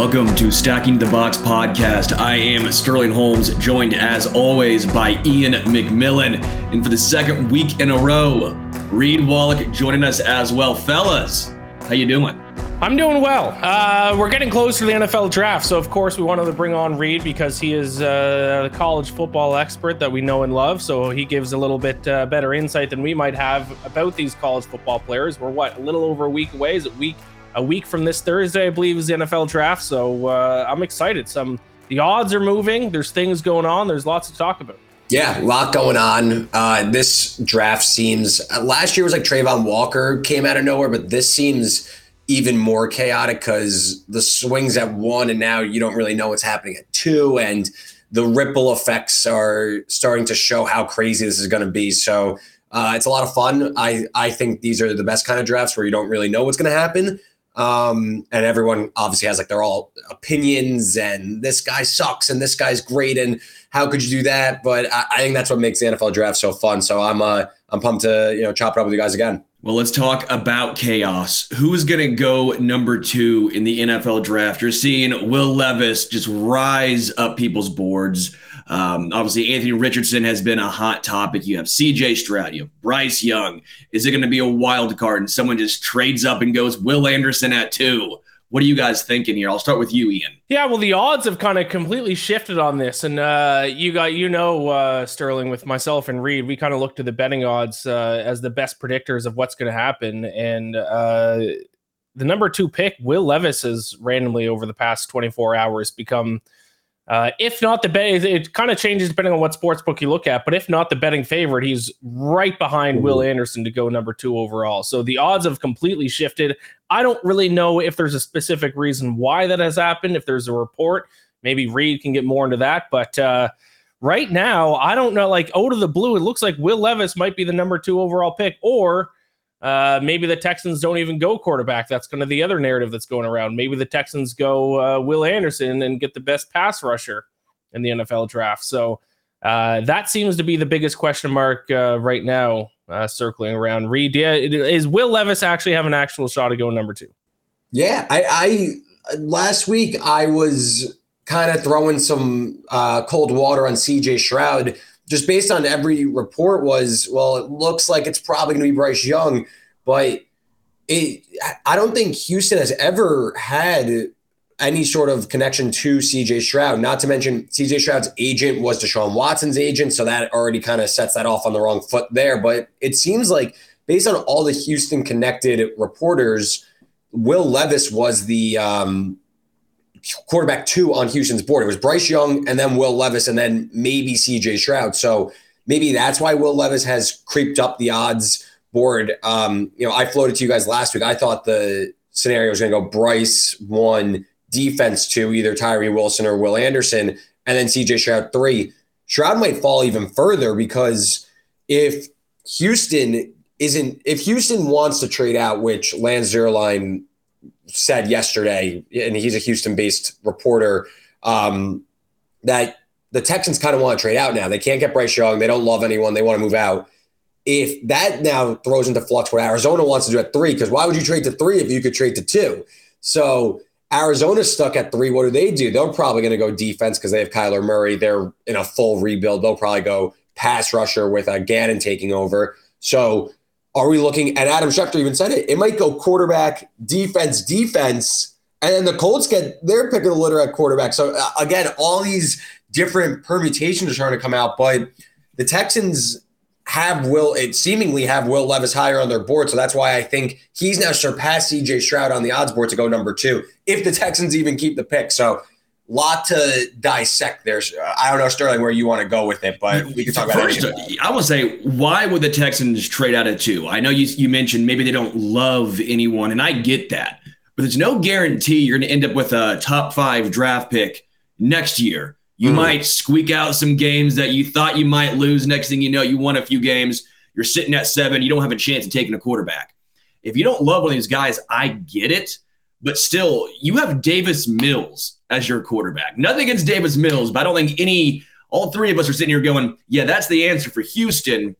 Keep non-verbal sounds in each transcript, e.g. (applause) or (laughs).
Welcome to Stacking the Box podcast. I am Sterling Holmes, joined as always by Iain MacMillan. And for the second week in a row, Reed Wallach joining us as well. Fellas, how you doing? I'm doing well. Uh, we're getting close to the NFL draft, so of course we wanted to bring on Reed because he is uh, the college football expert that we know and love. So he gives a little bit uh, better insight than we might have about these college football players. We're what a little over a week away. Is it week a week from this Thursday? I believe is the NFL draft. So uh, I'm excited. Some the odds are moving. There's things going on. There's lots to talk about. Yeah, a lot going on. Uh, this draft seems last year was like Travon Walker came out of nowhere, but this seems even more chaotic because the swings at one and now you don't really know what's happening at two and the ripple effects are starting to show how crazy this is going to be so uh, it's a lot of fun i i think these are the best kind of drafts where you don't really know what's going to happen um, and everyone obviously has like their all opinions and this guy sucks and this guy's great and how could you do that but i, I think that's what makes the nfl draft so fun so i'm uh i'm pumped to you know chop it up with you guys again well, let's talk about chaos. Who's going to go number two in the NFL draft? You're seeing Will Levis just rise up people's boards. Um, obviously, Anthony Richardson has been a hot topic. You have CJ Stroud, you have Bryce Young. Is it going to be a wild card and someone just trades up and goes Will Anderson at two? What are you guys thinking here? I'll start with you, Iain. Yeah, well, the odds have kind of completely shifted on this, and uh, you got you know uh, Sterling with myself and Reed. We kind of look to the betting odds uh, as the best predictors of what's going to happen, and uh, the number two pick, Will Levis, has randomly over the past 24 hours become uh, if not the bet, it, kind of changes depending on what sports book you look at. But if not the betting favorite, he's right behind Ooh. Will Anderson to go number two overall. So the odds have completely shifted. I don't really know if there's a specific reason why that has happened. If there's a report, maybe Reed can get more into that. But uh, right now, I don't know. Like out of the blue, it looks like Will Levis might be the number two overall pick, or uh, maybe the Texans don't even go quarterback. That's kind of the other narrative that's going around. Maybe the Texans go uh, Will Anderson and get the best pass rusher in the NFL draft. So uh, that seems to be the biggest question mark uh, right now, uh, circling around. Reed, yeah, is Will Levis actually have an actual shot to go number two? Yeah, I, I last week I was kind of throwing some uh, cold water on CJ Stroud just based on every report was, well, it looks like it's probably going to be Bryce Young, but it, I don't think Houston has ever had any sort of connection to CJ Stroud. Not to mention CJ Stroud's agent was Deshaun Watson's agent, so that already kind of sets that off on the wrong foot there. But it seems like based on all the Houston connected reporters, Will Levis was the um, quarterback two on Houston's board. It was Bryce Young and then Will Levis and then maybe CJ Stroud. So maybe that's why Will Levis has creeped up the odds board. Um, you know, I floated to you guys last week. I thought the scenario was going to go Bryce one, defense two, either Tyree Wilson or Will Anderson, and then CJ Stroud three. Stroud might fall even further because if Houston isn't, if Houston wants to trade out, which Lance Zierlein said yesterday, and he's a Houston based reporter, um, that the Texans kind of want to trade out now. They can't get Bryce Young. They don't love anyone. They want to move out. If that now throws into flux what Arizona wants to do at three, because why would you trade to three if you could trade to two? So Arizona's stuck at three. What do they do? They're probably going to go defense because they have Kyler Murray. They're in a full rebuild. They'll probably go pass rusher with uh, Gannon taking over. So are we looking and Adam Schefter even said it? It might go quarterback, defense, defense, and then the Colts get their pick of the litter at quarterback. So uh, again, all these different permutations are starting to come out, but the Texans have Will it seemingly have Will Levis higher on their board. So that's why I think he's now surpassed CJ Stroud on the odds board to go number two, if the Texans even keep the pick. So lot to dissect there. I don't know, Sterling, where you want to go with it, but we can talk about First, it. I will say, why would the Texans trade out of two? I know you, you mentioned maybe they don't love anyone, and I get that, but there's no guarantee you're going to end up with a top five draft pick next year. You mm. might squeak out some games that you thought you might lose. Next thing you know, you won a few games. You're sitting at seven. You don't have a chance of taking a quarterback. If you don't love one of these guys, I get it. But still, you have Davis Mills as your quarterback. Nothing against Davis Mills, but I don't think any, all three of us are sitting here going, yeah, that's the answer for Houston.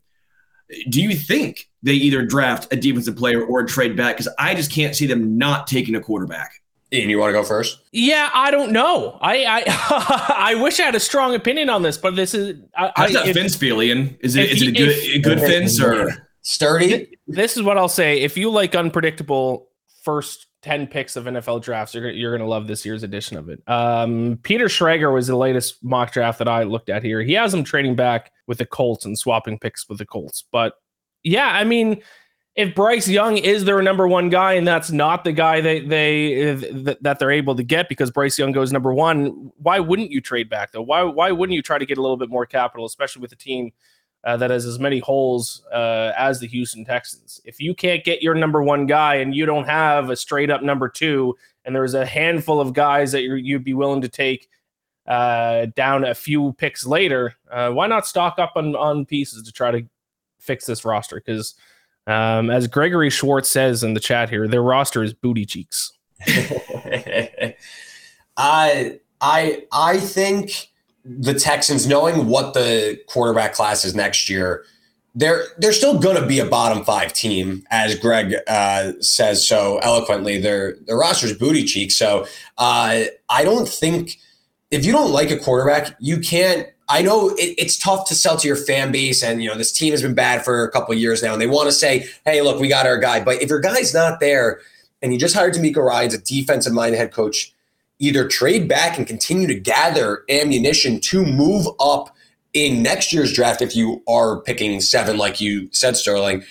Do you think they either draft a defensive player or a trade back? Because I just can't see them not taking a quarterback. Iain, you want to go first? Yeah, I don't know. I I, (laughs) I wish I had a strong opinion on this, but this is I, how's that if, fence feel, Iain? Is it is it a good if, a good fence or sturdy? This is what I'll say. If you like unpredictable first 10 picks of NFL drafts, you're, you're going to love this year's edition of it. Um, Peter Schrager was the latest mock draft that I looked at here. He has them trading back with the Colts and swapping picks with the Colts. But yeah, I mean, if Bryce Young is their number one guy and that's not the guy they they that they're able to get because Bryce Young goes number one, why wouldn't you trade back though? Why why wouldn't you try to get a little bit more capital, especially with a team uh, that has as many holes uh, as the Houston Texans? If you can't get your number one guy and you don't have a straight up number two, and there's a handful of guys that you'd be willing to take uh, down a few picks later, uh, why not stock up on on pieces to try to fix this roster? Because um, as Gregory Schwartz says in the chat here, their roster is booty cheeks. (laughs) I I I think the Texans, knowing what the quarterback class is next year, they're they're still going to be a bottom five team, as Greg uh, says so eloquently. Their their roster's booty cheeks. So uh, I don't think if you don't like a quarterback, you can't I know it, it's tough to sell to your fan base, and you know this team has been bad for a couple of years now, and they want to say, "Hey, look, we got our guy." But if your guy's not there, and you just hired DeMeco Ryans, a defensive-minded head coach, either trade back and continue to gather ammunition to move up in next year's draft if you are picking seven, like you said, Sterling.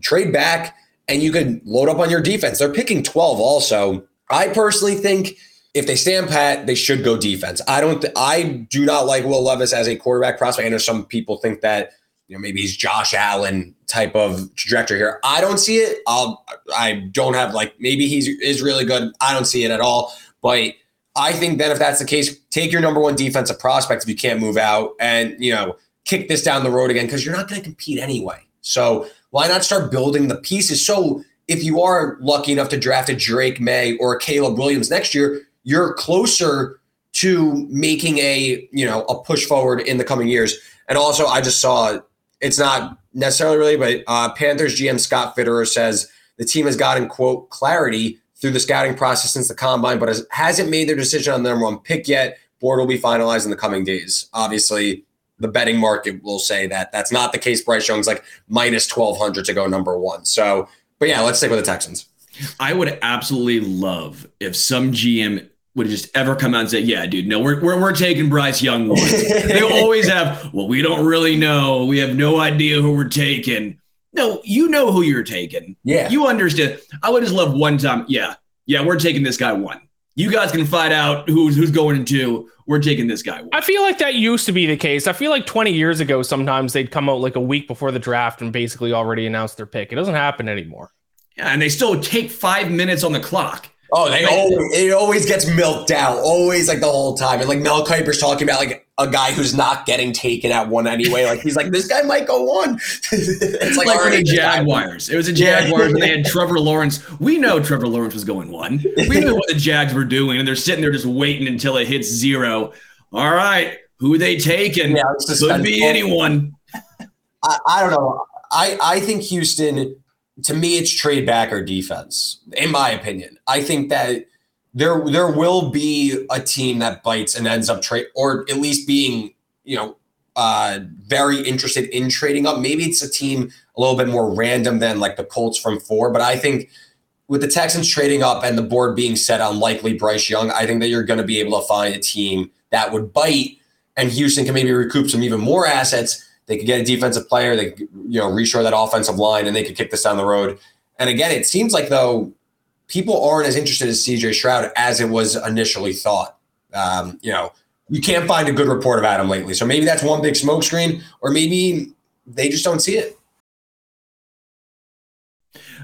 Trade back, and you can load up on your defense. They're picking twelve, also. I personally think if they stand pat, they should go defense. I don't. Th- I do not like Will Levis as a quarterback prospect. I know some people think that you know maybe he's Josh Allen type of trajectory here. I don't see it. I'll. I don't have like maybe he's is really good. I don't see it at all. But I think then if that's the case, take your number one defensive prospect if you can't move out, and you know kick this down the road again because you're not going to compete anyway. So why not start building the pieces? So if you are lucky enough to draft a Drake Maye or a Caleb Williams next year, you're closer to making a you know a push forward in the coming years. And also, I just saw it's not necessarily really, but uh, Panthers GM Scott Fitterer says the team has gotten quote clarity through the scouting process since the combine, but has, hasn't made their decision on the number one pick yet. Board will be finalized in the coming days. Obviously, the betting market will say that that's not the case. Bryce Young's like minus twelve hundred to go number one. So, but yeah, let's stick with the Texans. I would absolutely love if some GM would just ever come out and say, "Yeah, dude, no, we're we're, we're taking Bryce Young." (laughs) they always have. Well, we don't really know. We have no idea who we're taking. No, you know who you're taking. Yeah, you understand. I would just love one time. Yeah, yeah, we're taking this guy one. You guys can find out who's who's going into. We're taking this guy. One. I feel like that used to be the case. I feel like 20 years ago, sometimes they'd come out like a week before the draft and basically already announce their pick. It doesn't happen anymore. Yeah, and they still take five minutes on the clock. Oh, they always, it always gets milked out, always like the whole time. And like Mel Kiper's talking about like a guy who's not getting taken at one anyway. Like he's like, this guy might go one. (laughs) it's like, like for the Jaguars. It was a Jaguars and they had Trevor Lawrence. We know Trevor Lawrence was going one. We knew what the Jags were doing, and they're sitting there just waiting until it hits zero. All right, who are they taking? Yeah, Could be anyone. I, I don't know. I, I think Houston to me, it's trade back or defense, in my opinion. I think that there there will be a team that bites and ends up trade, or at least being, you know, uh, very interested in trading up. Maybe it's a team a little bit more random than like the Colts from four, but I think with the Texans trading up and the board being set on likely Bryce Young, I think that you're going to be able to find a team that would bite, and Houston can maybe recoup some even more assets they could get a defensive player. They could, you know reshore that offensive line, and they could kick this down the road. And again, it seems like though people aren't as interested in CJ Stroud as it was initially thought. Um, you know, you can't find a good report of Adam lately, so maybe that's one big smokescreen, or maybe they just don't see it.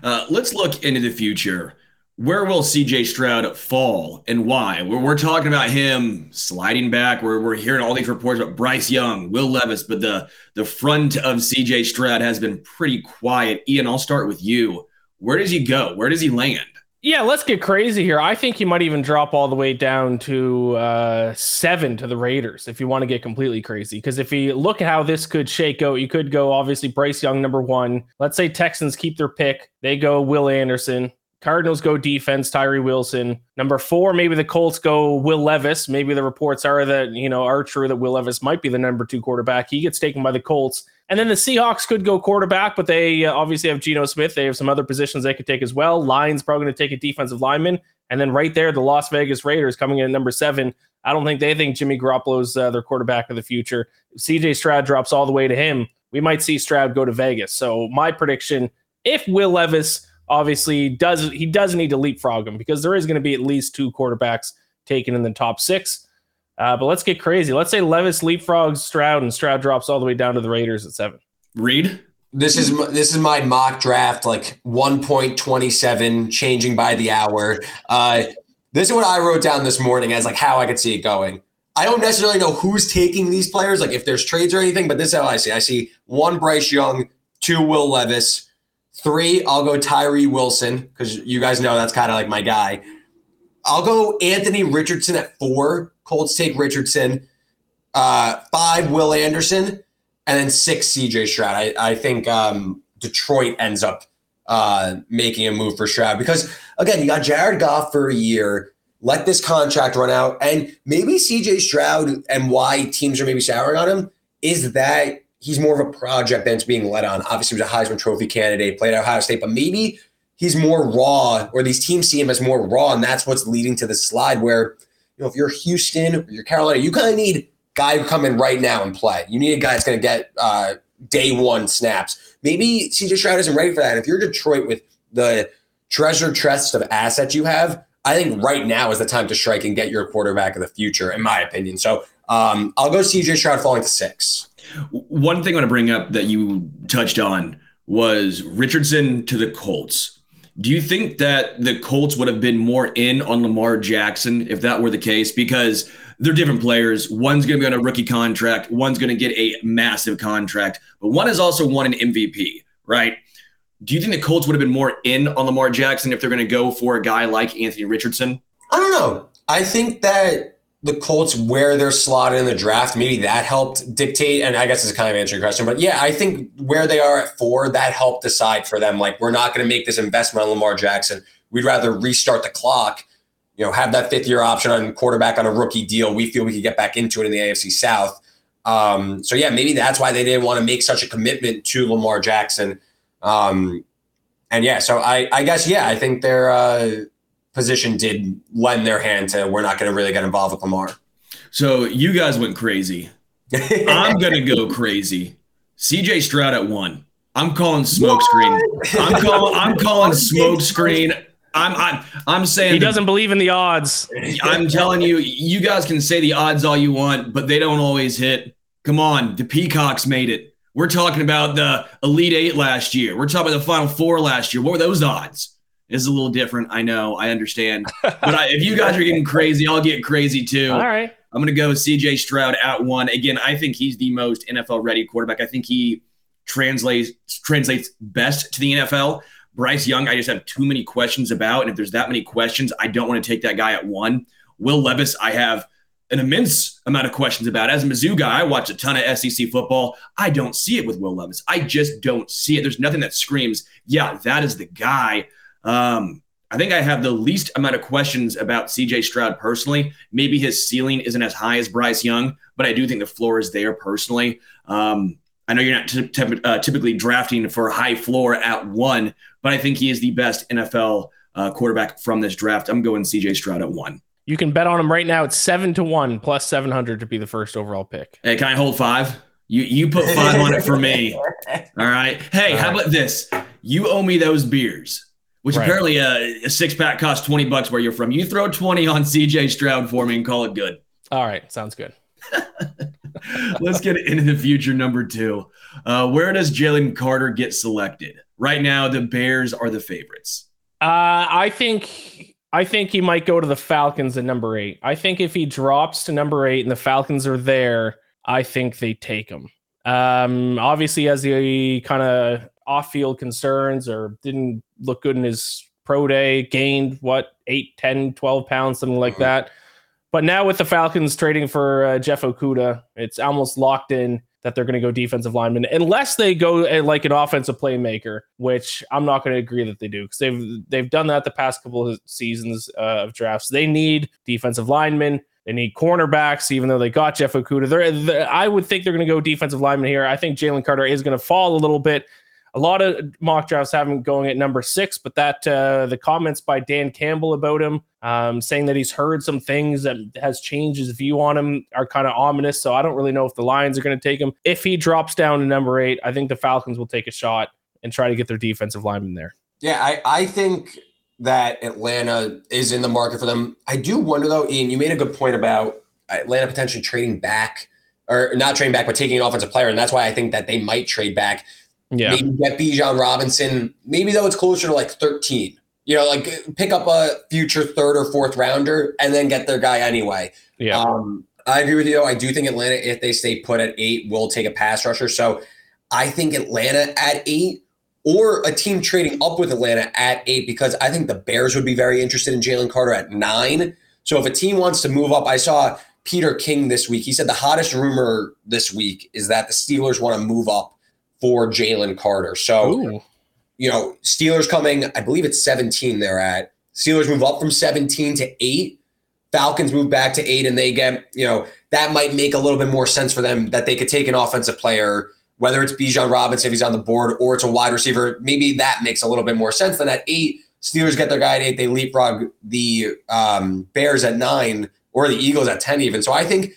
Uh, let's look into the future where will CJ Stroud fall and why? We're, we're talking about him sliding back. We're, we're hearing all these reports about Bryce Young, Will Levis, but the, the front of CJ Stroud has been pretty quiet. Iain, I'll start with you. Where does he go? Where does he land? Yeah, let's get crazy here. I think he might even drop all the way down to uh, seven to the Raiders if you want to get completely crazy. Because if you look at how this could shake out, you could go obviously Bryce Young number one. Let's say Texans keep their pick. They go Will Anderson Cardinals go defense, Tyree Wilson. Number four, maybe the Colts go Will Levis. Maybe the reports are that, you know, are true that Will Levis might be the number two quarterback. He gets taken by the Colts. And then the Seahawks could go quarterback, but they uh, obviously have Geno Smith. They have some other positions they could take as well. Lions probably going to take a defensive lineman. And then right there, the Las Vegas Raiders coming in at number seven. I don't think they think Jimmy Garoppolo's uh, their quarterback of the future. If CJ Stroud drops all the way to him. We might see Stroud go to Vegas. So my prediction, if Will Levis obviously does he does need to leapfrog him because there is going to be at least two quarterbacks taken in the top six. Uh, but let's get crazy. Let's say Levis leapfrogs Stroud and Stroud drops all the way down to the Raiders at seven. Reed. This is this is my mock draft, like one point twenty seven, changing by the hour. Uh, this is what I wrote down this morning as like how I could see it going. I don't necessarily know who's taking these players, like if there's trades or anything, but this is how I see. I see one Bryce Young, two Will Levis, three. I'll go Tyree Wilson because you guys know that's kind of like my guy. I'll go Anthony Richardson at four. Colts take Richardson. Uh, five Will Anderson, and then six CJ Stroud. I, I think um, Detroit ends up uh, making a move for Stroud because again, you got Jared Goff for a year. Let this contract run out, and maybe CJ Stroud and why teams are maybe souring on him is that he's more of a project than it's being led on. Obviously, he was a Heisman Trophy candidate, played at Ohio State, but maybe he's more raw, or these teams see him as more raw, and that's what's leading to the slide where you know if you're Houston or you're Carolina, you kind of need guy who come in right now and play. You need a guy that's going to get uh, day one snaps. Maybe CJ Stroud isn't ready for that. If you're Detroit with the treasure chest of assets you have, I think right now is the time to strike and get your quarterback of the future, in my opinion. So um, I'll go CJ Stroud falling to six. One thing I want to bring up that you touched on was Richardson to the Colts. Do you think that the Colts would have been more in on Lamar Jackson if that were the case? Because they're different players. One's going to be on a rookie contract, one's going to get a massive contract, but one has also won an MVP, right? Do you think the Colts would have been more in on Lamar Jackson if they're going to go for a guy like Anthony Richardson? I don't know. I think that the Colts where they're slotted in the draft, maybe that helped dictate. And I guess it's kind of answering your question, but yeah, I think where they are at four, that helped decide for them. Like, we're not going to make this investment on Lamar Jackson. We'd rather restart the clock, you know, have that fifth year option on quarterback on a rookie deal. We feel we could get back into it in the AFC South. Um, so yeah, maybe that's why they didn't want to make such a commitment to Lamar Jackson. Um, and yeah, so I, I guess yeah, I think their uh, position did lend their hand to we're not going to really get involved with Lamar. So you guys went crazy. (laughs) I'm going to go crazy. CJ Stroud at one. I'm calling smokescreen. (laughs) I'm calling. I'm calling smokescreen. I'm. I'm. I'm saying he doesn't believe in the odds. I'm telling you, you guys can say the odds all you want, but they don't always hit. Come on, the Peacocks made it. We're talking about the Elite Eight last year. We're talking about the Final Four last year. What were those odds? It's a little different. I know. I understand. (laughs) but I, if you guys are getting crazy, I'll get crazy too. All right. I'm going to go CJ Stroud at one. Again, I think he's the most NFL ready quarterback. I think he translates translates best to the NFL. Bryce Young, I just have too many questions about. And if there's that many questions, I don't want to take that guy at one. Will Levis, I have an immense amount of questions about. As a Mizzou guy, I watch a ton of SEC football. I don't see it with Will Levis. I just don't see it. There's nothing that screams, yeah, that is the guy. Um, I think I have the least amount of questions about CJ Stroud personally. Maybe his ceiling isn't as high as Bryce Young, but I do think the floor is there personally. Um, I know you're not t- t- uh, typically drafting for high floor at one, but I think he is the best NFL uh, quarterback from this draft. I'm going CJ Stroud at one. You can bet on him right now. It's seven to one plus 700 to be the first overall pick. Hey, can I hold five? You you put five on it for me. (laughs) All right. Hey, All how right. about this? You owe me those beers which right. apparently a, a six pack costs 20 bucks where you're from. You throw 20 on CJ Stroud for me and call it good. All right. Sounds good. (laughs) Let's get into the future number two. Uh, where does Jalen Carter get selected? Right now, the Bears are the favorites. Uh, I think I think he might go to the Falcons at number eight. I think if he drops to number eight and the Falcons are there, I think they take him. Um, obviously, as the kind of off-field concerns or didn't look good in his pro day, gained what, 8, 10, 12 pounds, something like mm-hmm. that. But now with the Falcons trading for uh, Jeff Okudah, it's almost locked in. that they're going to go defensive lineman unless they go uh, like an offensive playmaker, which I'm not going to agree that they do because they've they've done that the past couple of seasons uh, of drafts. They need defensive linemen. They need cornerbacks, even though they got Jeff Okudah. They're, they're, I would think they're going to go defensive lineman here. I think Jalen Carter is going to fall a little bit. A lot of mock drafts have him going at number six, but that uh, the comments by Dan Campbell about him, um, saying that he's heard some things that has changed his view on him, are kind of ominous. So I don't really know if the Lions are going to take him. If he drops down to number eight, I think the Falcons will take a shot and try to get their defensive lineman there. Yeah, I, I think that Atlanta is in the market for them. I do wonder though, Iain, you made a good point about Atlanta potentially trading back or not trading back, but taking an offensive player. And that's why I think that they might trade back Yeah. Maybe get Bijan Robinson. Maybe though it's closer to like 13. You know, like pick up a future third or fourth rounder and then get their guy anyway. Yeah. Um, I agree with you though. I do think Atlanta, if they stay put at eight, will take a pass rusher. So I think Atlanta at eight or a team trading up with Atlanta at eight because I think the Bears would be very interested in Jalen Carter at nine. So if a team wants to move up, I saw Peter King this week. He said the hottest rumor this week is that the Steelers want to move up for Jalen Carter. So, Ooh. you know, Steelers coming, I believe it's 17 they're at. Steelers move up from 17 to 8. Falcons move back to 8 and they get, you know, that might make a little bit more sense for them that they could take an offensive player, whether it's Bijan Robinson if he's on the board or it's a wide receiver. Maybe that makes a little bit more sense than at 8. Steelers get their guy at 8, they leapfrog the um, Bears at 9 or the Eagles at 10 even. So I think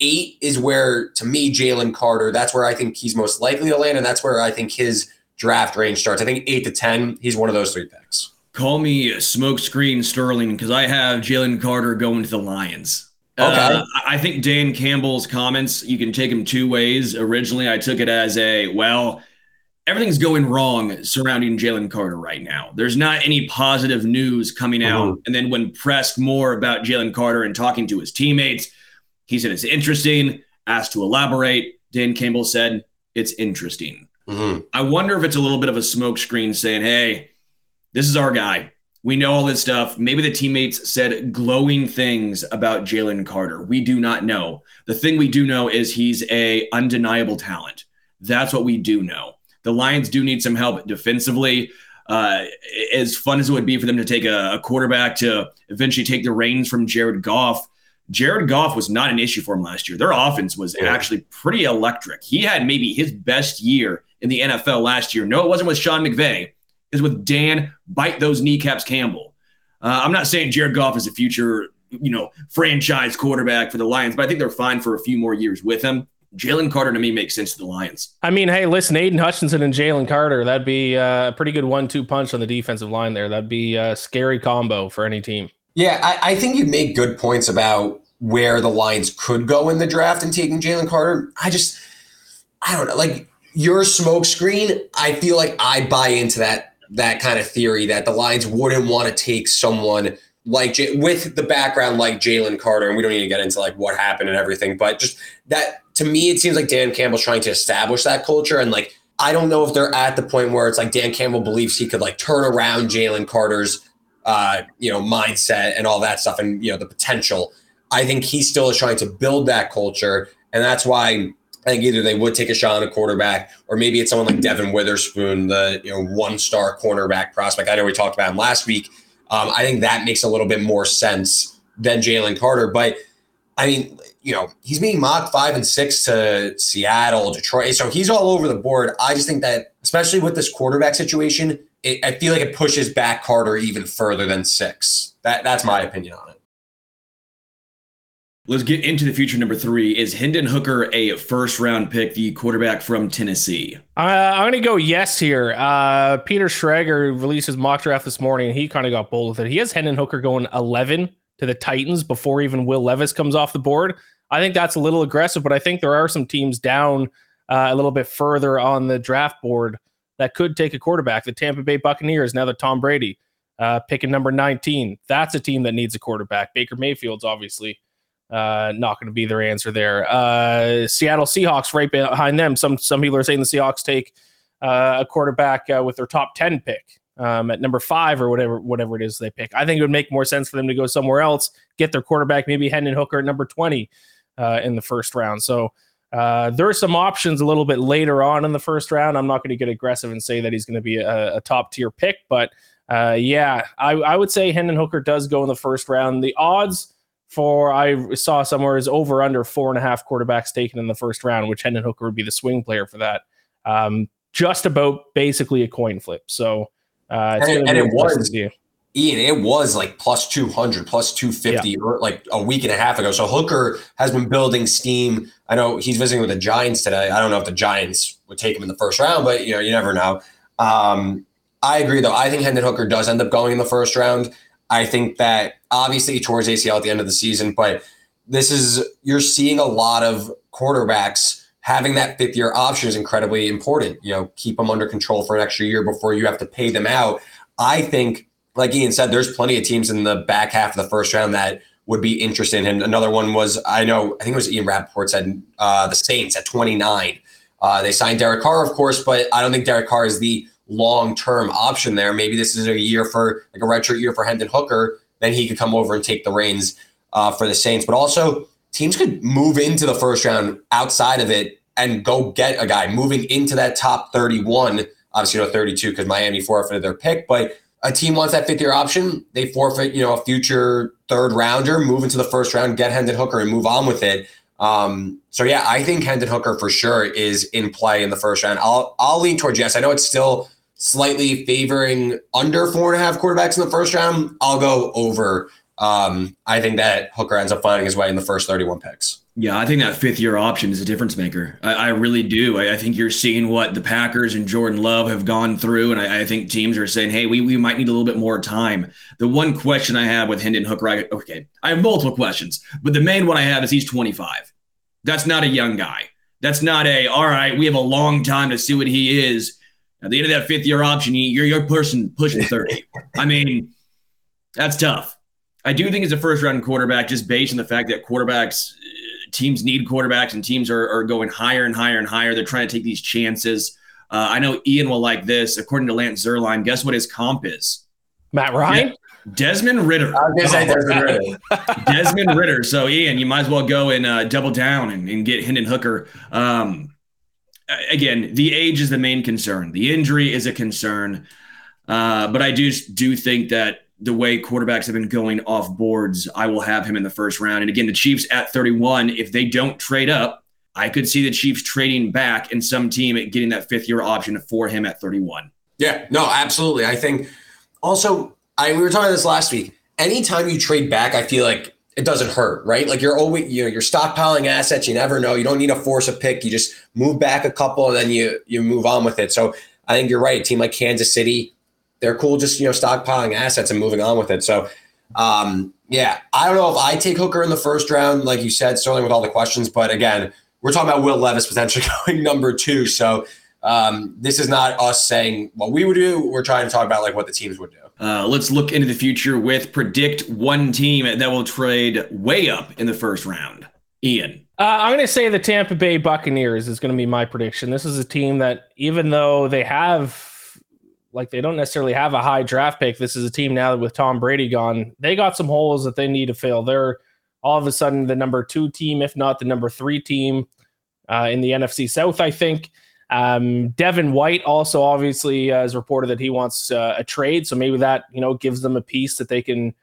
eight is where, to me, Jalen Carter, that's where I think he's most likely to land. And that's where I think his draft range starts. I think eight to 10, he's one of those three picks. Call me smokescreen Sterling because I have Jalen Carter going to the Lions. Okay. Uh, I think Dan Campbell's comments, you can take them two ways. Originally, I took it as a, well, everything's going wrong surrounding Jalen Carter right now. There's not any positive news coming out. Mhm. And then when pressed more about Jalen Carter and talking to his teammates, he said it's interesting. Asked to elaborate, Dan Campbell said it's interesting. Mm-hmm. I wonder if it's a little bit of a smokescreen saying, hey, this is our guy. We know all this stuff. Maybe the teammates said glowing things about Jalen Carter. We do not know. The thing we do know is he's a undeniable talent. That's what we do know. The Lions do need some help defensively. Uh, as fun as it would be for them to take a, a quarterback to eventually take the reins from Jared Goff, Jared Goff was not an issue for him last year. Their offense was Yeah. actually pretty electric. He had maybe his best year in the NFL last year. No, it wasn't with Sean McVay. It was with Dan bite those kneecaps Campbell. Uh, I'm not saying Jared Goff is a future, you know, franchise quarterback for the Lions, but I think they're fine for a few more years with him. Jalen Carter to me makes sense to the Lions. I mean, hey, listen, Aidan Hutchinson and Jalen Carter, that'd be uh, a pretty good one two punch on the defensive line there. That'd be a scary combo for any team. Yeah, I, I think you make good points about where the Lions could go in the draft and taking Jalen Carter. I just, I don't know, like your smokescreen. I feel like I buy into that that kind of theory that the Lions wouldn't want to take someone like J- with the background like Jalen Carter, and we don't need to get into like what happened and everything, but just that to me, it seems like Dan Campbell's trying to establish that culture and like. I don't know if they're at the point where it's like Dan Campbell believes he could like turn around Jalen Carter's uh, you know, mindset and all that stuff and, you know, the potential. I think he still is trying to build that culture. And that's why I think either they would take a shot on a quarterback or maybe it's someone like Devon Witherspoon, the, you know, one star cornerback prospect. I know we talked about him last week. Um, I think that makes a little bit more sense than Jalen Carter. But I mean, you know, he's being mocked five and six to Seattle, Detroit. So he's all over the board. I just think that, especially with this quarterback situation, it, I feel like it pushes back Carter even further than six. That that's my opinion on it. Let's get into the future. Number three is Hendon Hooker, a first round pick, the quarterback from Tennessee. Uh, I'm going to go yes here. Uh, Peter Schrager released his mock draft this morning, and he kind of got bold with it. He has Hendon Hooker going 11 to the Titans before even Will Levis comes off the board. I think that's a little aggressive, but I think there are some teams down uh, a little bit further on the draft board that could take a quarterback. The Tampa Bay Buccaneers, now the Tom Brady, uh, picking number 19. That's a team that needs a quarterback. Baker Mayfield's obviously uh, not going to be their answer there. Uh, Seattle Seahawks right behind them. Some some people are saying the Seahawks take uh, a quarterback uh, with their top 10 pick um, at number five or whatever whatever it is they pick. I think it would make more sense for them to go somewhere else, get their quarterback, maybe Hendon Hooker at number 20 uh, in the first round. So Uh, there are some options a little bit later on in the first round. I'm not going to get aggressive and say that he's going to be a, a top tier pick, but uh, yeah, I, I would say Hendon Hooker does go in the first round. The odds for I saw somewhere is over under four and a half quarterbacks taken in the first round, which Hendon Hooker would be the swing player for that. Um, just about basically a coin flip. So uh, and, and it was Iain, it was like plus 200, plus 250 yeah. or like a week and a half ago. So Hooker has been building steam. I know he's visiting with the Giants today. I don't know if the Giants would take him in the first round, but you know, you never know. Um, I agree though. I think Hendon Hooker does end up going in the first round. I think that obviously he tore his ACL at the end of the season, but this is you're seeing a lot of quarterbacks having that fifth year option is incredibly important. You know, keep them under control for an extra year before you have to pay them out. I think, like Iain said, there's plenty of teams in the back half of the first round that would be interested in him. Another one was I know I think it was Ian Rapoport said uh, the Saints at 29. Uh, they signed Derek Carr, of course, but I don't think Derek Carr is the long term option there. Maybe this is a year for like a retro year for Hendon Hooker. Then he could come over and take the reins uh, for the Saints. But also, teams could move into the first round outside of it and go get a guy moving into that top 31. Obviously, you know, 32 because Miami forfeited their pick, but a team wants that fifth year option. They forfeit, you know, a future third rounder, move into the first round, get Hendon Hooker, and move on with it. Um, so yeah, I think Hendon Hooker for sure is in play in the first round. I'll I'll lean towards yes. I know it's still slightly favoring under four and a half quarterbacks in the first round. I'll go over. Um, I think that Hooker ends up finding his way in the first 31 picks. Yeah, I think that fifth year option is a difference maker. I, I really do. I, I, think you're seeing what the Packers and Jordan Love have gone through, and I, I, think teams are saying, "Hey, we, we might need a little bit more time." The one question I have with Hendon Hooker, I, okay, I have multiple questions, but the main one I have is he's 25. That's not a young guy. That's not a all right. We have a long time to see what he is. At the end of that fifth year option, you're your person pushing 30. I mean, that's tough. I do think it's a first round quarterback just based on the fact that quarterbacks, teams need quarterbacks and teams are, are going higher and higher and higher. They're trying to take these chances. Uh, I know Iain will like this. According to Lance Zierlein, guess what his comp is? Matt Ryan? Desmond Ridder. I was say Desmond Ridder. (laughs) Desmond Ridder. So, Iain, you might as well go and uh, double down and, and get Hendon Hooker. Um, again, the age is the main concern. The injury is a concern, uh, but I do do think that the way quarterbacks have been going off boards, I will have him in the first round. And again, the Chiefs at 31, if they don't trade up, I could see the Chiefs trading back and some team getting that fifth year option for him at 31. Yeah, no, absolutely. I think also, I we were talking this last week. Anytime you trade back, I feel like it doesn't hurt, right? Like you're always you know you're stockpiling assets. You never know. You don't need to force a pick. You just move back a couple and then you you move on with it. So I think you're right. A team like Kansas City, they're cool just you know stockpiling assets and moving on with it. So um, yeah, I don't know if I take Hooker in the first round, like you said, Sterling with all the questions. But again, we're talking about Will Levis potentially (laughs) going number two. So um, this is not us saying what we would do. We're trying to talk about like what the teams would do. Uh, let's look into the future with predict one team that will trade way up in the first round. Iain. Uh, I'm going to say the Tampa Bay Buccaneers is going to be my prediction. This is a team that, even though they have, like, they don't necessarily have a high draft pick, this is a team now with Tom Brady gone. They got some holes that they need to fill. They're all of a sudden the number two team, if not the number three team uh, in the NFC South, I think. Um, Devin White also obviously uh, has reported that he wants uh, a trade, so maybe that you know gives them a piece that they can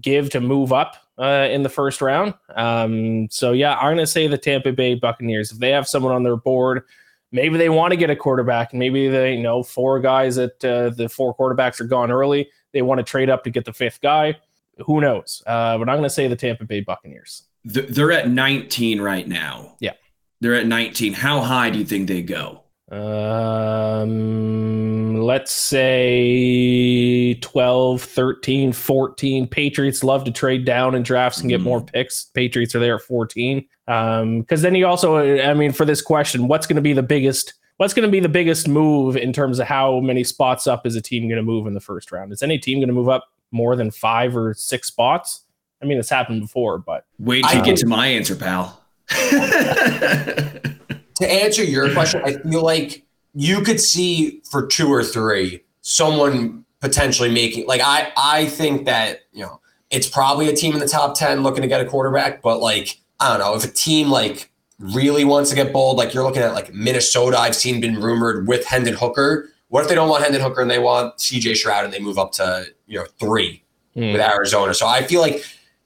give to move up uh, in the first round. Um, so yeah, I'm going to say the Tampa Bay Buccaneers if they have someone on their board. Maybe they want to get a quarterback. Maybe they you know four guys that uh, the four quarterbacks are gone early. They want to trade up to get the fifth guy. Who knows? Uh, but I'm going to say the Tampa Bay Buccaneers. They're at 19 right now. Yeah. They're at 19. How high do you think they go? Um, let's say 12, 13, 14. Patriots love to trade down in drafts and get mm. more picks. Patriots are there at 14. Um, because then you also, I mean, for this question, what's going to be the biggest? What's going to be the biggest move in terms of how many spots up is a team going to move in the first round? Is any team going to move up more than five or six spots? I mean, it's happened before, but wait till you get to my answer, pal. (laughs) to answer your question, I feel like you could see for two or three someone potentially making like I I think that you know it's probably a team in the top ten looking to get a quarterback, but like I don't know if a team like really wants to get bold, like you're looking at like Minnesota, I've seen been rumored with Hendon Hooker. What if they don't want Hendon Hooker and they want CJ Stroud and they move up to, you know, three mm. with Arizona? So I feel like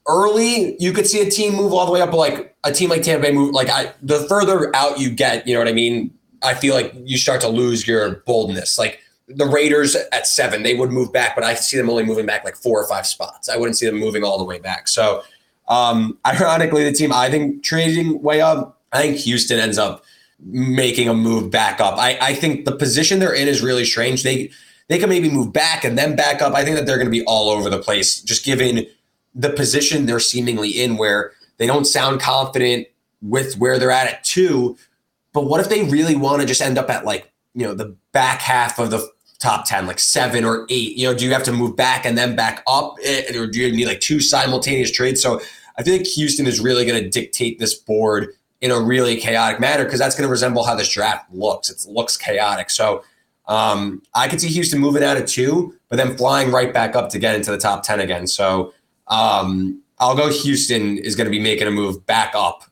early you could see a team move all the way up, like a team like Tampa Bay move, like I, the further out you get, you know what I mean? I feel like you start to lose your boldness. Like the Raiders at seven, they would move back, but I see them only moving back like four or five spots. I wouldn't see them moving all the way back. So, um, (laughs) ironically, the team I think trading way up, I think Houston ends up making a move back up. I, I think the position they're in is really strange. They they can maybe move back and then back up. I think that they're going to be all over the place, just given the position they're seemingly in, where they don't sound confident with where they're at at two. But what if they really want to just end up at like you know the back half of the top 10, like seven or eight? You know, do you have to move back and then back up? Eh, or do you need like two simultaneous trades? So I think Houston is really going to dictate this board in a really chaotic manner because that's going to resemble how this draft looks. It looks chaotic. So um, I could see Houston moving out of two, but then flying right back up to get into the top 10 again. So um, I'll go Houston is going to be making a move back up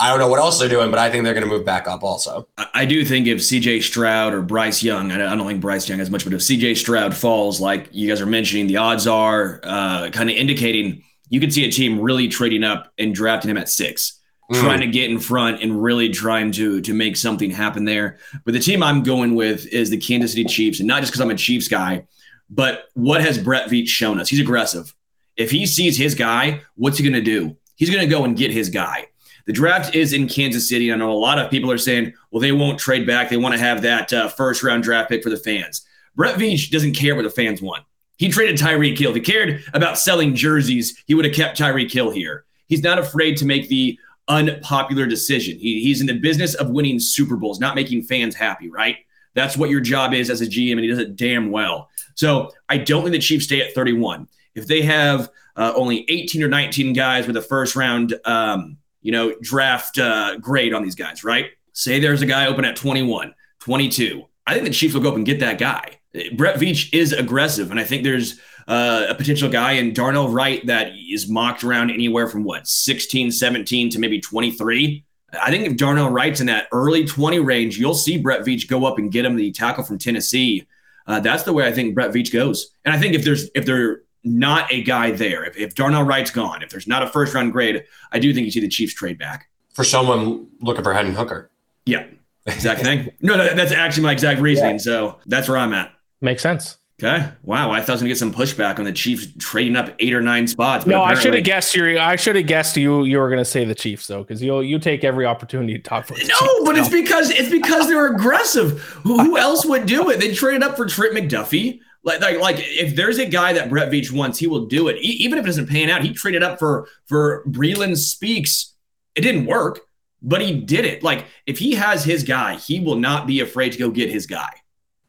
I don't know what else they're doing, but I think they're going to move back up also. I do think if CJ Stroud or Bryce Young, I don't think Bryce Young as much, but if CJ Stroud falls, like you guys are mentioning, the odds are uh, kind of indicating you could see a team really trading up and drafting him at six, mm. trying to get in front and really trying to to make something happen there. But the team I'm going with is the Kansas City Chiefs, and not just because I'm a Chiefs guy, but what has Brett Veach shown us? He's aggressive. If he sees his guy, what's he going to do? He's going to go and get his guy. The draft is in Kansas City. I know a lot of people are saying, well, they won't trade back. They want to have that uh, first round draft pick for the fans. Brett Veach doesn't care what the fans want. He traded Tyreek Hill. If he cared about selling jerseys, he would have kept Tyreek Hill here. He's not afraid to make the unpopular decision. He, he's in the business of winning Super Bowls, not making fans happy, right? That's what your job is as a GM, and he does it damn well. So I don't think the Chiefs stay at 31. If they have uh, only 18 or 19 guys with a first round um, you know, draft uh, grade on these guys, right? Say there's a guy open at 21, 22. I think the Chiefs will go up and get that guy. Brett Veach is aggressive, and I think there's uh, a potential guy in Darnell Wright that is mocked around anywhere from what 16, 17 to maybe 23. I think if Darnell Wright's in that early 20 range, you'll see Brett Veach go up and get him the tackle from Tennessee. Uh, that's the way I think Brett Veach goes. And I think if there's if there not a guy there. If, if Darnell Wright's gone, if there's not a first round grade, I do think you see the Chiefs trade back for someone looking for Hendon Hooker. Yeah, exact thing. No, that's actually my exact reasoning. Yeah. So that's where I'm at. Makes sense. Okay. Wow. I thought I was gonna get some pushback on the Chiefs trading up eight or nine spots. no, I should have guessed you. I should have guessed you. You were gonna say the Chiefs though, because you you take every opportunity to talk for. no, Chiefs, but it's because it's because they're aggressive. who, who else would do it? They traded up for Trent McDuffie. Like, like, like, if there's a guy that Brett Veach wants, he will do it. He, even if it doesn't pan out, he traded up for for Breeland Speaks. It didn't work, but he did it. Like, if he has his guy, he will not be afraid to go get his guy.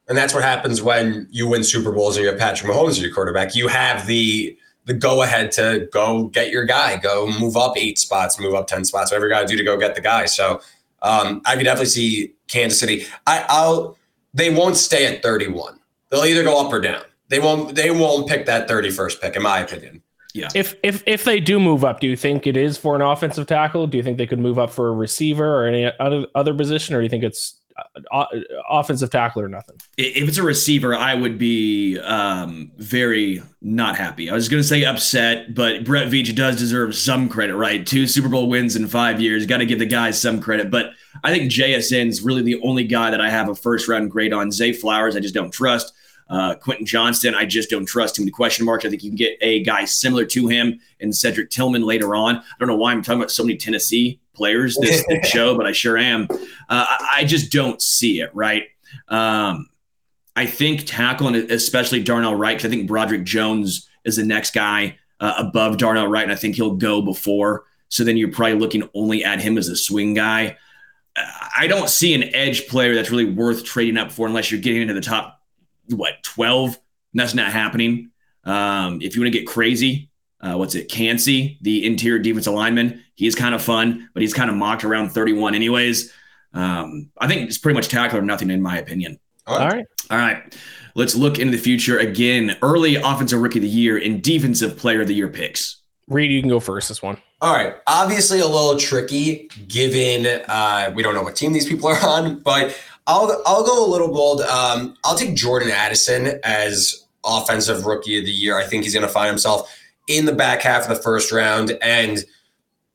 And that's what happens when you win Super Bowls and you have Patrick Mahomes as your quarterback. You have the the go ahead to go get your guy, go move up eight spots, move up ten spots, whatever you got to do to go get the guy. So um, I could definitely see Kansas City. I, I'll they won't stay at thirty one They'll either go up or down. They won't. They won't pick that thirty first pick, in my opinion. Yeah. If if if they do move up, do you think it is for an offensive tackle? Do you think they could move up for a receiver or any other other position, or do you think it's uh, offensive tackle or nothing? If it's a receiver, I would be um, very not happy. I was going to say upset, but Brett Veach does deserve some credit, right? Two Super Bowl wins in five years. Got to give the guys some credit. But I think JSN is really the only guy that I have a first round grade on. Zay Flowers, I just don't trust. Uh, Quentin Johnston, I just don't trust him. The question marks. I think you can get a guy similar to him in Cedric Tillman later on. I don't know why I'm talking about so many Tennessee players this, (laughs) this show, but I sure am. Uh, I, I, just don't see it, right? Um, I think tackle, and especially Darnell Wright, because I think Broderick Jones is the next guy uh, above Darnell Wright, and I think he'll go before. So then you're probably looking only at him as a swing guy. I don't see an edge player that's really worth trading up for unless you're getting into the top what 12 that's not happening. Um, if you want to get crazy uh, what's it Kancey, the interior defensive lineman he's kind of fun but he's kind of mocked around 31 anyways. Um, i think it's pretty much tackle or nothing in my opinion. All right. All right let's look into the future again. Early offensive rookie of the year and defensive player of the year picks. Reed, you can go first this one. All right. Obviously, a little tricky given uh, we don't know what team these people are on, but I'll I'll go a little bold. Um, I'll take Jordan Addison as offensive rookie of the year. I think he's going to find himself in the back half of the first round, and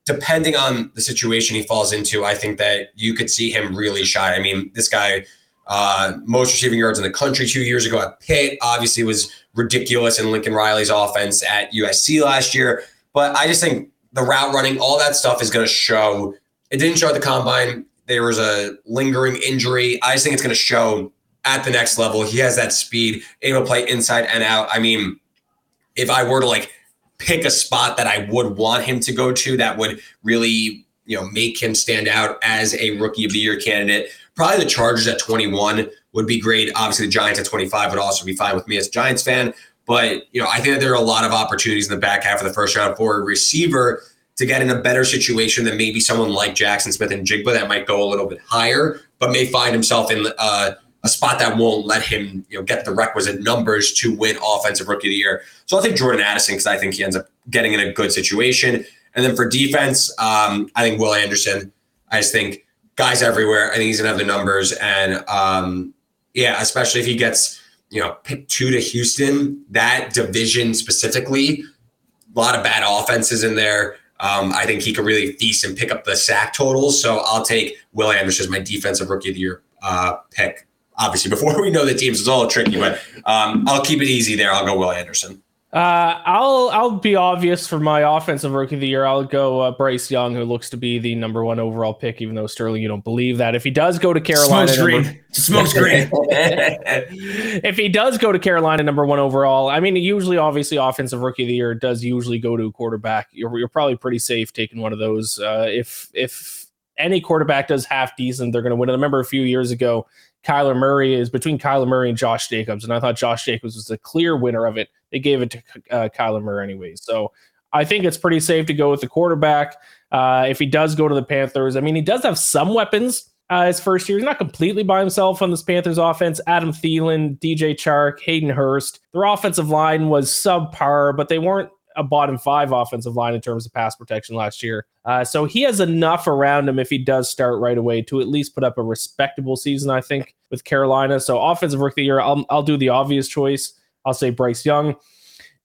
depending on the situation he falls into, I think that you could see him really shine. I mean, this guy. Uh, most receiving yards in the country two years ago at Pitt obviously was ridiculous in Lincoln Riley's offense at USC last year. But I just think the route running, all that stuff is going to show. It didn't show at the combine. There was a lingering injury. I just think it's going to show at the next level. He has that speed, able to play inside and out. I mean, if I were to like pick a spot that I would want him to go to, that would really you know make him stand out as a rookie of the year candidate. Probably the Chargers at 21 would be great. Obviously, the Giants at 25 would also be fine with me as a Giants fan. But you know, I think that there are a lot of opportunities in the back half of the first round for a receiver to get in a better situation than maybe someone like Jackson Smith-Njigba that might go a little bit higher, but may find himself in uh, a spot that won't let him, you know, get the requisite numbers to win Offensive Rookie of the Year. So I think Jordan Addison because I think he ends up getting in a good situation. And then for defense, um, I think Will Anderson. I just think guys everywhere. I think he's gonna have the numbers, and um, yeah, especially if he gets you know, pick two to Houston, that division specifically, a lot of bad offenses in there. Um, I think he could really feast and pick up the sack totals. So I'll take Will Anderson as my defensive rookie of the year uh, pick. Obviously, before (laughs) we know the teams, it's all tricky, but um, I'll keep it easy there. I'll go Will Anderson. Uh, I'll I'll be obvious for my offensive rookie of the year. I'll go uh, Bryce Young, who looks to be the number one overall pick. Even though Sterling, you don't believe that. If he does go to Carolina, smoke screen, smoke screen. (laughs) if he does go to Carolina, number one overall, I mean, usually, obviously, offensive rookie of the year does usually go to a quarterback. You're you're probably pretty safe taking one of those. Uh, if if any quarterback does half decent, they're going to win. I remember a few years ago, Kyler Murray is between Kyler Murray and Josh Jacobs, and I thought Josh Jacobs was the clear winner of it. They gave it to uh, Kyler Murray anyways, so I think it's pretty safe to go with the quarterback. Uh, if he does go to the Panthers, I mean, he does have some weapons. Uh, his first year, he's not completely by himself on this Panthers offense. Adam Thielen, DJ Chark, Hayden Hurst. Their offensive line was subpar, but they weren't a bottom five offensive line in terms of pass protection last year. Uh, so he has enough around him if he does start right away to at least put up a respectable season, I think, with Carolina. So offensive rookie year, I'll, I'll do the obvious choice. I'll say Bryce Young.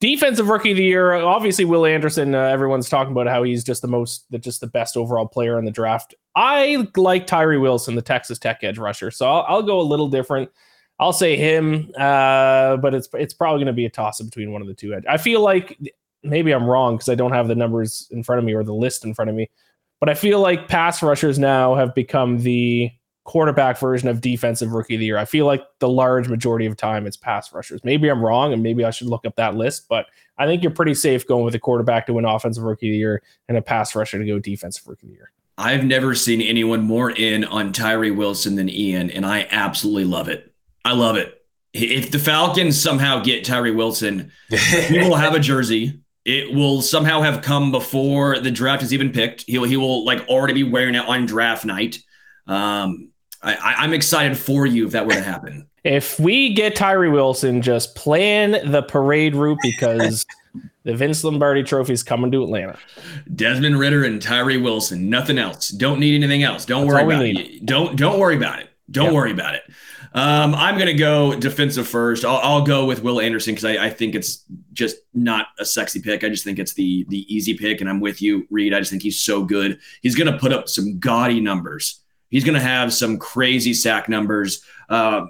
Defensive rookie of the year, obviously Will Anderson. Uh, everyone's talking about how he's just the most, the, just the best overall player in the draft. I like Tyree Wilson, the Texas Tech edge rusher. So I'll, I'll go a little different. I'll say him, uh, but it's it's probably going to be a toss up between one of the two edge. I feel like maybe I'm wrong because I don't have the numbers in front of me or the list in front of me, but I feel like pass rushers now have become the quarterback version of defensive rookie of the year. I feel like the large majority of time it's pass rushers. Maybe I'm wrong and maybe I should look up that list, but I think you're pretty safe going with a quarterback to win offensive rookie of the year and a pass rusher to go defensive rookie of the year. I've never seen anyone more in on Tyree Wilson than Iain, and I absolutely love it. I love it. If the Falcons somehow get Tyree Wilson, he will have a (laughs) jersey it will somehow have come before the draft is even picked. He'll he will like already be wearing it on draft night. Um, I, am excited for you if that were to happen. If we get Tyree Wilson, just plan the parade route because (laughs) the Vince Lombardi Trophy is coming to Atlanta. Desmond Ridder and Tyree Wilson, nothing else. Don't need anything else. Don't That's worry about it. Don't don't worry about it. Don't yep. worry about it. Um, I'm going to go defensive first. I'll, I'll, go with Will Anderson because I, I, think it's just not a sexy pick. I just think it's the the easy pick, and I'm with you, Reed. I just think he's so good. He's going to put up some gaudy numbers. He's going to have some crazy sack numbers, uh,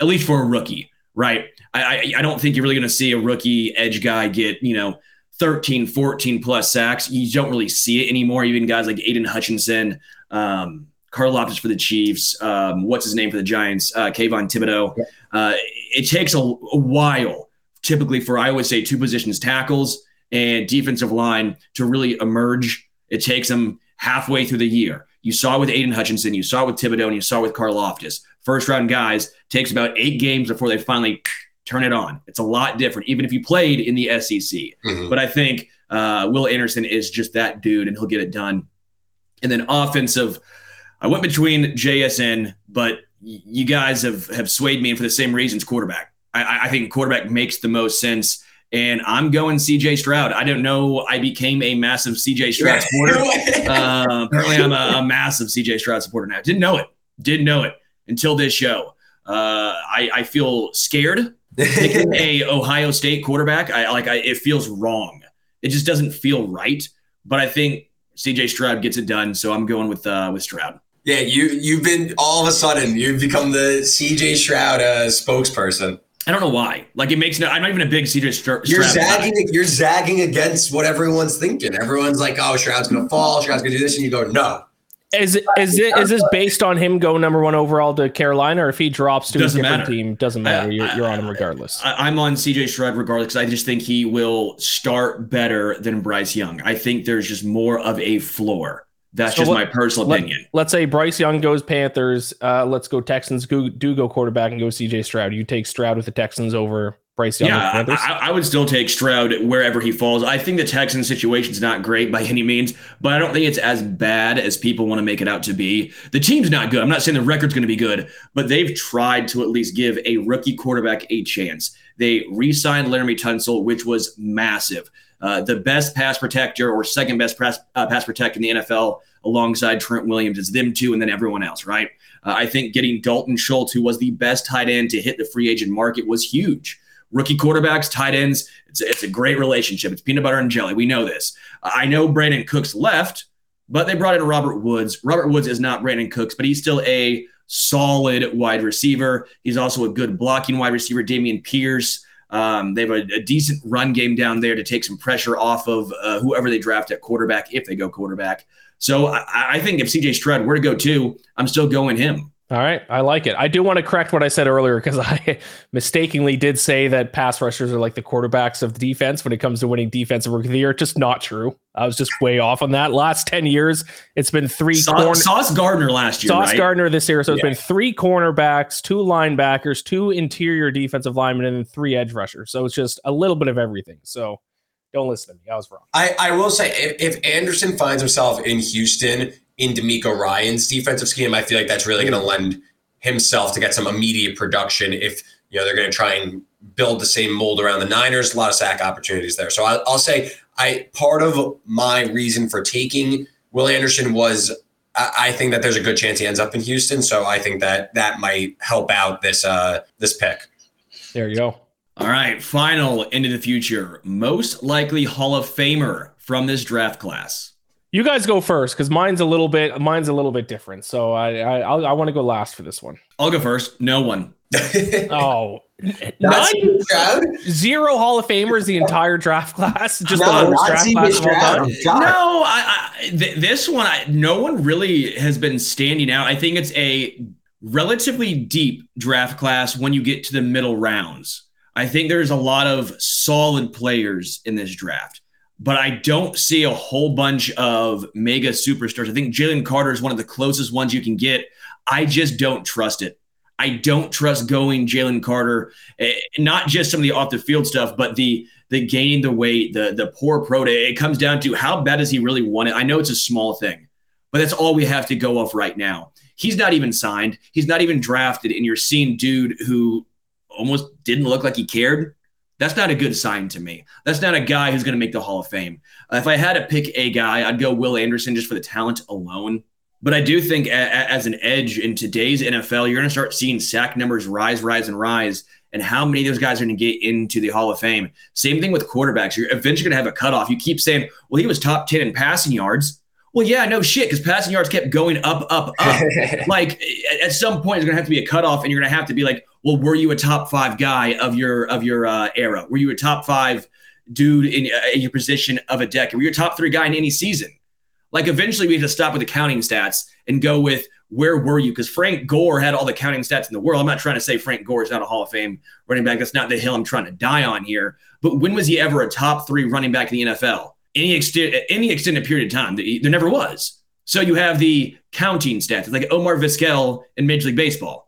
at least for a rookie, right? I, I, I don't think you're really going to see a rookie edge guy get you know 13, 14 plus sacks. You don't really see it anymore. Even guys like Aidan Hutchinson. Um, Karlaftis for the Chiefs. Um, what's his name for the Giants? Uh, Kayvon Thibodeaux. Yeah. Uh, it takes a, a, while, typically for I always say two positions, tackles and defensive line, to really emerge. It takes them halfway through the year. You saw it with Aidan Hutchinson, you saw it with Thibodeaux, and you saw it with Karlaftis. First round guys takes about eight games before they finally turn it on. It's a lot different, even if you played in the SEC. Mm-hmm. But I think uh, Will Anderson is just that dude, and he'll get it done. And then offensive I went between JSN, but you guys have have swayed me in for the same reasons. Quarterback. I, I think quarterback makes the most sense. And I'm going CJ Stroud. I don't know. I became a massive CJ Stroud supporter. (laughs) uh, apparently, I'm a, a, massive CJ Stroud supporter now. Didn't know it. Didn't know it until this show. Uh, I, I feel scared picking (laughs) a Ohio State quarterback. I like. I, it feels wrong. It just doesn't feel right. But I think CJ Stroud gets it done. So I'm going with uh, with Stroud. Yeah, you you've been all of a sudden you've become the CJ Stroud uh, spokesperson. I don't know why. Like it makes no. I'm not even a big CJ Stroud. You're zagging. Guy. You're zagging against what everyone's thinking. Everyone's like, "Oh, Stroud's gonna fall. Stroud's gonna do this," and you go, "No." Is it is it is this based on him go number one overall to Carolina, or if he drops to doesn't a different matter. team, doesn't matter. You're, you're on him regardless. I, am on CJ Stroud regardless because I just think he will start better than Bryce Young. I think there's just more of a floor. That's so just my personal let, opinion. Let's say Bryce Young goes Panthers. Uh, let's go Texans. Go, do go quarterback and go CJ Stroud. You take Stroud with the Texans over Bryce Young. Yeah, I, I, would still take Stroud wherever he falls. I think the Texans situation is not great by (laughs) any means, but I don't think it's as bad as people want to make it out to be. The team's not good. I'm not saying the record's going to be good, but they've tried to at least give a rookie quarterback a chance. They re-signed Laremy Tunsil, which was massive. Uh, the best pass protector or second best pass, uh, pass protector in the NFL alongside Trent Williams. It's them two and then everyone else, right? Uh, I think getting Dalton Schultz, who was the best tight end to hit the free agent market, was huge. Rookie quarterbacks, tight ends, it's, it's a great relationship. It's peanut butter and jelly. We know this. I know Brandin Cooks left, but they brought in Robert Woods. Robert Woods is not Brandin Cooks, but he's still a solid wide receiver. He's also a good blocking wide receiver. Dameon Pierce. Um, they have a, a, decent run game down there to take some pressure off of uh, whoever they draft at quarterback if they go quarterback. So I, I think if CJ Stroud were to go two, I'm still going him. All right, I like it. I do want to correct what I said earlier because (laughs) I mistakenly did say that pass rushers are like the quarterbacks of the defense when it comes to winning defensive rookie of the year. Just not true. I was just way off on that. Last ten years, it's been three. Sa- corner- Sauce Gardner last year. Sauce right? Gardner this year. So it's yeah. been three cornerbacks, two linebackers, two interior defensive linemen, and then three edge rushers. So it's just a little bit of everything. So don't listen to me. I was wrong. I, I will say if, if Anderson finds himself in Houston in DeMeco Ryans' defensive scheme, I feel like that's really going to lend himself to get some immediate production. If you know they're going to try and build the same mold around the Niners, a lot of sack opportunities there. So I, I'll say I part of my reason for taking Will Anderson was I think that there's a good chance he ends up in Houston. So I think that that might help out this uh this pick. There you go. All right, final into the future. Most likely Hall of Famer from this draft class. You guys go first because mine's a little bit mine's a little bit different. So I I, I want to go last for this one. I'll go first. No one. (laughs) oh, nine, zero Hall of Famers the entire draft class. Just no, the worst draft class of all time. No, I, I th- this one, I, no one really has been standing out. I think it's a relatively deep draft class when you get to the middle rounds. I think there's a lot of solid players in this draft, but I don't see a whole bunch of mega superstars. I think Jalen Carter is one of the closest ones you can get. I just don't trust it. I don't trust going Jalen Carter, eh, not just some of the off the field stuff, but the the gaining the weight, the the poor pro day. It comes down to how bad does he really want it? I know it's a small thing, but that's all we have to go off right now. He's not even signed. He's not even drafted, and you're seeing dude who almost didn't look like he cared, that's not a good sign to me. That's not a guy who's going to make the Hall of Fame. Uh, if I had to pick a guy, I'd go Will Anderson just for the talent alone. But I do think a, a, as an edge in today's NFL, you're going to start seeing sack numbers rise, rise, and rise. And how many of those guys are going to get into the Hall of Fame? Same thing with quarterbacks. You're eventually going to have a cutoff. You keep saying, well, he was top 10 in passing yards. Well, yeah, no shit, because passing yards kept going up, up, up. (laughs) like at some point, there's going to have to be a cutoff, and you're going to have to be like, well, were you a top five guy of your of your uh, era? Were you a top five dude in, uh, in your position of a decade? Were you a top three guy in any season? Like eventually, we have to stop with the counting stats and go with where were you? Because Frank Gore had all the counting stats in the world. I'm not trying to say Frank Gore is not a Hall of Fame running back. That's not the hill I'm trying to die on here. But when was he ever a top three running back in the NFL? Any extent, any extended period of time, there never was. So you have the counting stats, like Omar Vizquel in Major League Baseball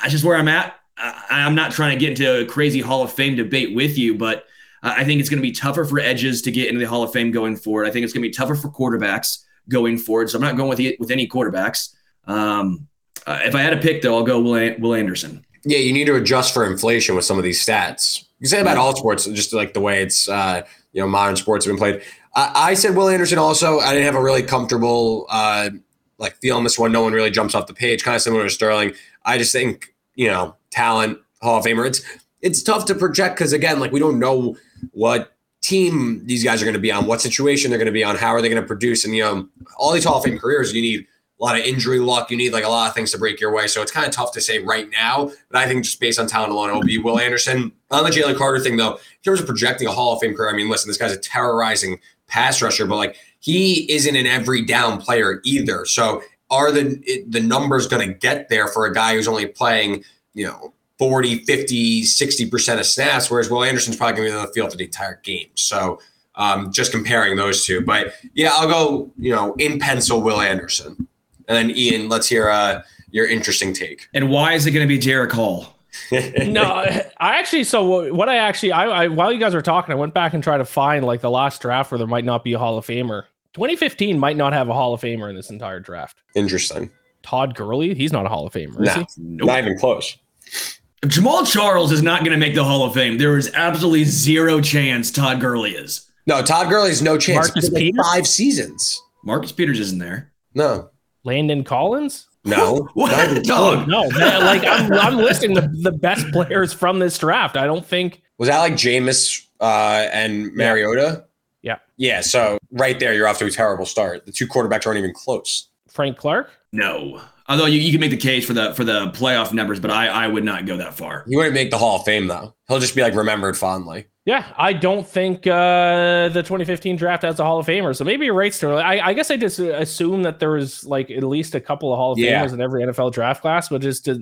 that's just where I'm at. I, am not trying to get into a crazy Hall of Fame debate with you, but I think it's going to be tougher for edges to get into the Hall of Fame going forward. I think it's going to be tougher for quarterbacks going forward. So I'm not going with the, with any quarterbacks. Um, uh, if I had a pick, though, I'll go Will, Will Anderson. Yeah, you need to adjust for inflation with some of these stats. You say about all sports, just like the way it's uh, you know modern sports have been played. I, I said Will Anderson also. I didn't have a really comfortable uh, like on this one. No one really jumps off the page. Kind of similar to Sterling. I just think you know talent Hall of Famer. It's it's tough to project because again, like we don't know what team these guys are going to be on, what situation they're going to be on, how are they going to produce, and you know all these Hall of Fame careers, you need a lot of injury luck. You need like a lot of things to break your way. So it's kind of tough to say right now. But I think just based on talent alone, it'll be Will Anderson. On the Jalen Carter thing, though, in terms of projecting a Hall of Fame career, I mean, listen, this guy's a terrorizing pass rusher, but like he isn't an every down player either. So are the the numbers going to get there for a guy who's only playing, you know, 40, 50, 60% of snaps, whereas Will Anderson's probably going to be on the field for the entire game. So um, just comparing those two. But yeah, I'll go, you know, in pencil, Will Anderson. And then Iain, let's hear uh, your interesting take. And why is it going to be Derick Hall? No, (laughs) I actually. So what I actually, I, I while you guys were talking, I went back and tried to find like the last draft where there might not be a Hall of Famer. 2015 might not have a Hall of Famer in this entire draft. Interesting. Todd Gurley, he's not a Hall of Famer. No, nope. not even close. Jamaal Charles is not going to make the Hall of Fame. There is absolutely zero chance Todd Gurley is. No, Todd Gurley is no chance. Marcus Peters? Five seasons. Marcus Peters isn't there. No. Landon Collins? No. (laughs) what? Dog. No, man, like I'm, I'm listing the, the best players from this draft. I don't think. Was that like Jameis uh, and Mariota? Yeah. Yeah. So right there, you're off to a terrible start. The two quarterbacks aren't even close. Frank Clark? No. Although you, you can make the case for the for the playoff numbers, but I, I would not go that far. He wouldn't make the Hall of Fame though. He'll just be like remembered fondly. Yeah, I don't think uh, the 2015 draft has a Hall of Famer. So maybe you're right, Sterling. I, I guess I just assume that there was like at least a couple of Hall of Yeah. Famers in every NFL draft class, but just to,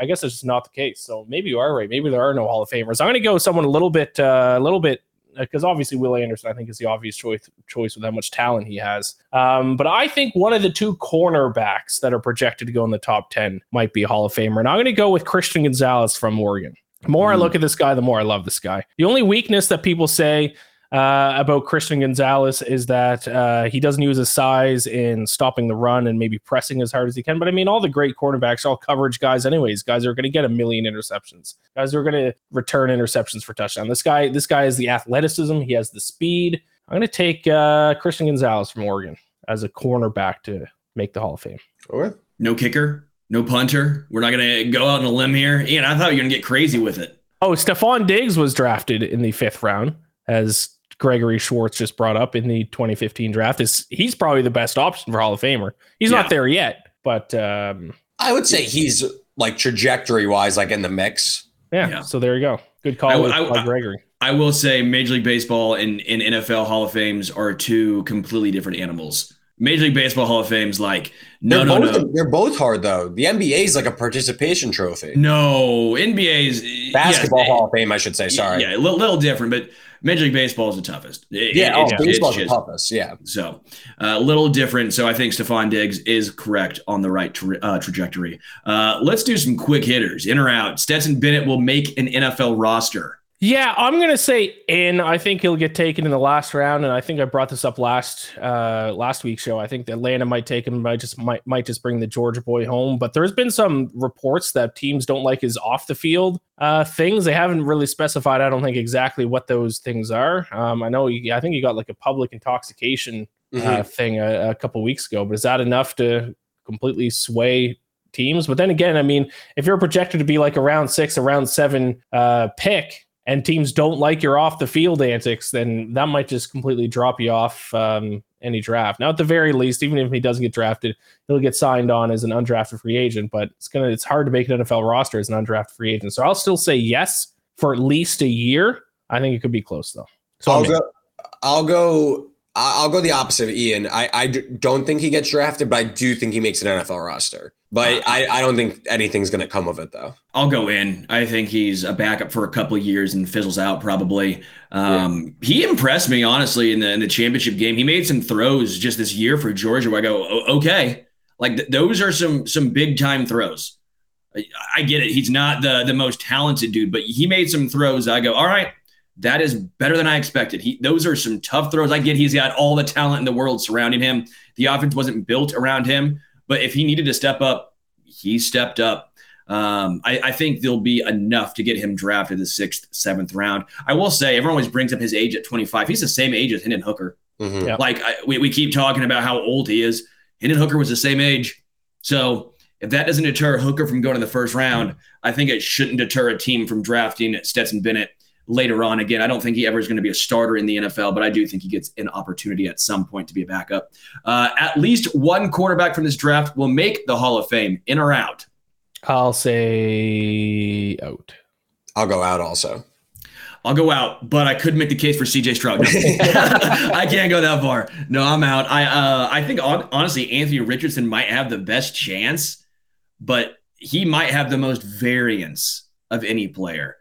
I guess it's just not the case. So maybe you are right. Maybe there are no Hall of Famers. I'm going to go someone a little bit, uh, a little bit, because obviously Will Anderson, I think, is the obvious choice choice with how much talent he has. Um, but I think one of the two cornerbacks that are projected to go in the top 10 might be a Hall of Famer, and I'm going to go with Christian Gonzalez from Oregon. The more I look at this guy, the more I love this guy. The only weakness that people say uh, about Christian Gonzalez is that uh, he doesn't use his size in stopping the run and maybe pressing as hard as he can. But I mean, all the great quarterbacks, all coverage guys, anyways, guys are going to get a million interceptions. Guys are going to return interceptions for touchdown. This guy, this guy is the athleticism. He has the speed. I'm going to take uh, Christian Gonzalez from Oregon as a cornerback to make the Hall of Fame. Okay. No kicker, no punter. We're not going to go out on a limb here. Iain, I thought you were going to get crazy with it. Oh, Stefon Diggs was drafted in the fifth round, as Gregory Schwartz just brought up in the 2015 draft. Is he's probably the best option for Hall of Famer. He's Yeah. not there yet, but um, I would say he's like trajectory wise, like in the mix. yeah, Yeah. So there you go. Good call, I- with, I- by I- Gregory. I will say Major League Baseball and, and NFL Hall of Fames are two completely different animals. Major League Baseball Hall of Fame's like, no, they're no, both no. they're both hard though. The NBA is like a participation trophy. No, NBA's Basketball yes, Hall of Fame, I should say. Sorry. Yeah, a little, little different, but Major League Baseball is the toughest. It- Yeah, it- oh, it's- baseball's the toughest. Yeah. So a little different. So I think Stefon Diggs is correct on the right tra- uh, trajectory. Uh, let's do some quick hitters. In or out. Stetson Bennett will make an NFL roster. Yeah, I'm gonna say in. I think he'll get taken in the last round, and I think I brought this up last uh last week's show. I think Atlanta might take him. Might just might might just bring the Georgia boy home. But there's been some reports that teams don't like his off the field uh things. They haven't really specified. I don't think exactly what those things are. Um, I know. He, I think he got like a public intoxication Mhm. uh, thing a, a couple weeks ago. But is that enough to completely sway teams? But then again, I mean, if you're projected to be like a round six, a round seven uh, pick, and teams don't like your off the field antics, then that might just completely drop you off um, any draft. Now, at the very least, even if he doesn't get drafted, he'll get signed on as an undrafted free agent. But it's gonna it's hard to make an NFL roster as an undrafted free agent. So I'll still say yes for at least a year. I think it could be close though. So I'll go. I'll go. I'll go the opposite of Ian. I, I don't think he gets drafted, but I do think he makes an NFL roster. But I, I don't think anything's going to come of it, though. I'll go in. I think he's a backup for a couple of years and fizzles out probably. Um, He impressed me honestly in the in the championship game. He made some throws just this year for Georgia. Where I go, "O- okay, like th- those are some some big time throws. I, I get it. He's not the the most talented dude, but he made some throws. I go, all right, that is better than I expected. He those are some tough throws. I get he's got all the talent in the world surrounding him. The offense wasn't built around him, but if he needed to step up, he stepped up. Um, I, I, think there'll be enough to get him drafted the sixth, seventh round. I will say, everyone always brings up his age at 25. He's the same age as Hendon Hooker. Mm-hmm. Yep. Like I, we, we keep talking about how old he is. Hendon Hooker was the same age. So if that doesn't deter Hooker from going to the first round, I think it shouldn't deter a team from drafting Stetson Bennett later on. Again, I don't think he ever is going to be a starter in the NFL, but I do think he gets an opportunity at some point to be a backup. Uh, at least one quarterback from this draft will make the Hall of Fame, in or out. I'll say out. I'll go out also. I'll go out, but I could make the case for CJ Stroud. No. (laughs) (laughs) I can't go that far. No, I'm out. I uh, I think honestly, Anthony Richardson might have the best chance, but he might have the most variance of any player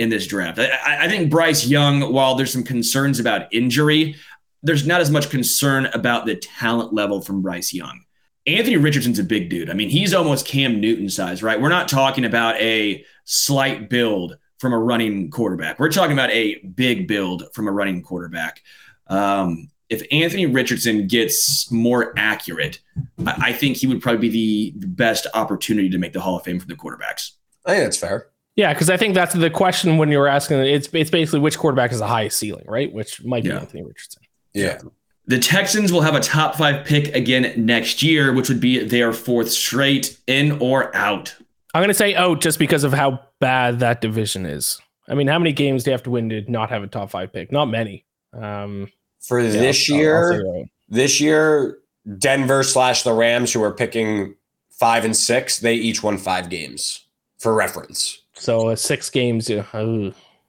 in this draft. I, I think Bryce Young, while there's some concerns about injury, there's not as much concern about the talent level from Bryce Young. Anthony Richardson's a big dude. I mean, he's almost Cam Newton size, right? We're not talking about a slight build from a running quarterback. We're talking about a big build from a running quarterback. Um, if Anthony Richardson gets more accurate, I, I think he would probably be the, best opportunity to make the Hall of Fame for the quarterbacks. I think that's fair. Yeah, because I think that's the question when you were asking. It's it's basically which quarterback is the highest ceiling, right? Which might be yeah. Anthony Richardson. Yeah. The Texans will have a top five pick again next year, which would be their fourth straight in or out. I'm going to say out just because of how bad that division is. I mean, how many games do you have to win to not have a top five pick? Not many. Um, For yeah, this I'll, year, I'll this year, Denver slash the Rams, who are picking five and six, they each won five games for reference. So uh, six games, yeah.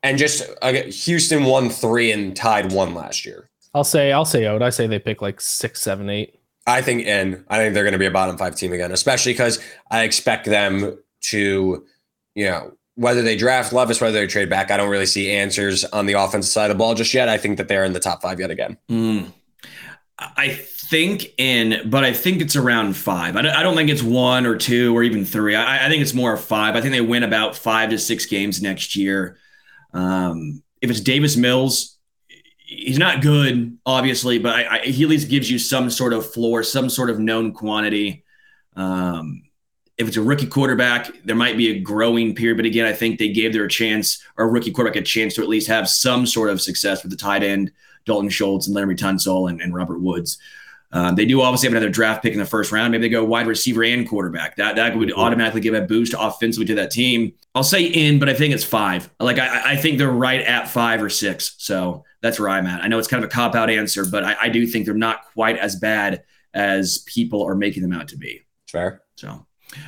And just uh, Houston won three and tied one last year. I'll say I'll say out. I say they pick like six, seven, eight. I think in. I think they're going to be a bottom five team again, especially because I expect them to, you know, whether they draft Levis, whether they trade back. I don't really see answers on the offensive side of the ball just yet. I think that they're in the top five yet again. Mm. I think in, but I think it's around five. I don't, think it's one or two or even three. I, I, think it's more of five. I think they win about five to six games next year. Um, if it's Davis Mills, he's not good, obviously, but I, I, he at least gives you some sort of floor, some sort of known quantity. Um, if it's a rookie quarterback, there might be a growing period. But again, I think they gave their chance, or rookie quarterback, a chance to at least have some sort of success with the tight end, Dalton Schultz and Laremy Tunsil and, and Robert Woods. Um, they do obviously have another draft pick in the first round. Maybe they go wide receiver and quarterback. That that would automatically give a boost offensively to that team. I'll say in, but I think it's five. Like I, I think they're right at five or six. So that's where I'm at. I know it's kind of a cop out answer, but I, I do think they're not quite as bad as people are making them out to be. Fair. So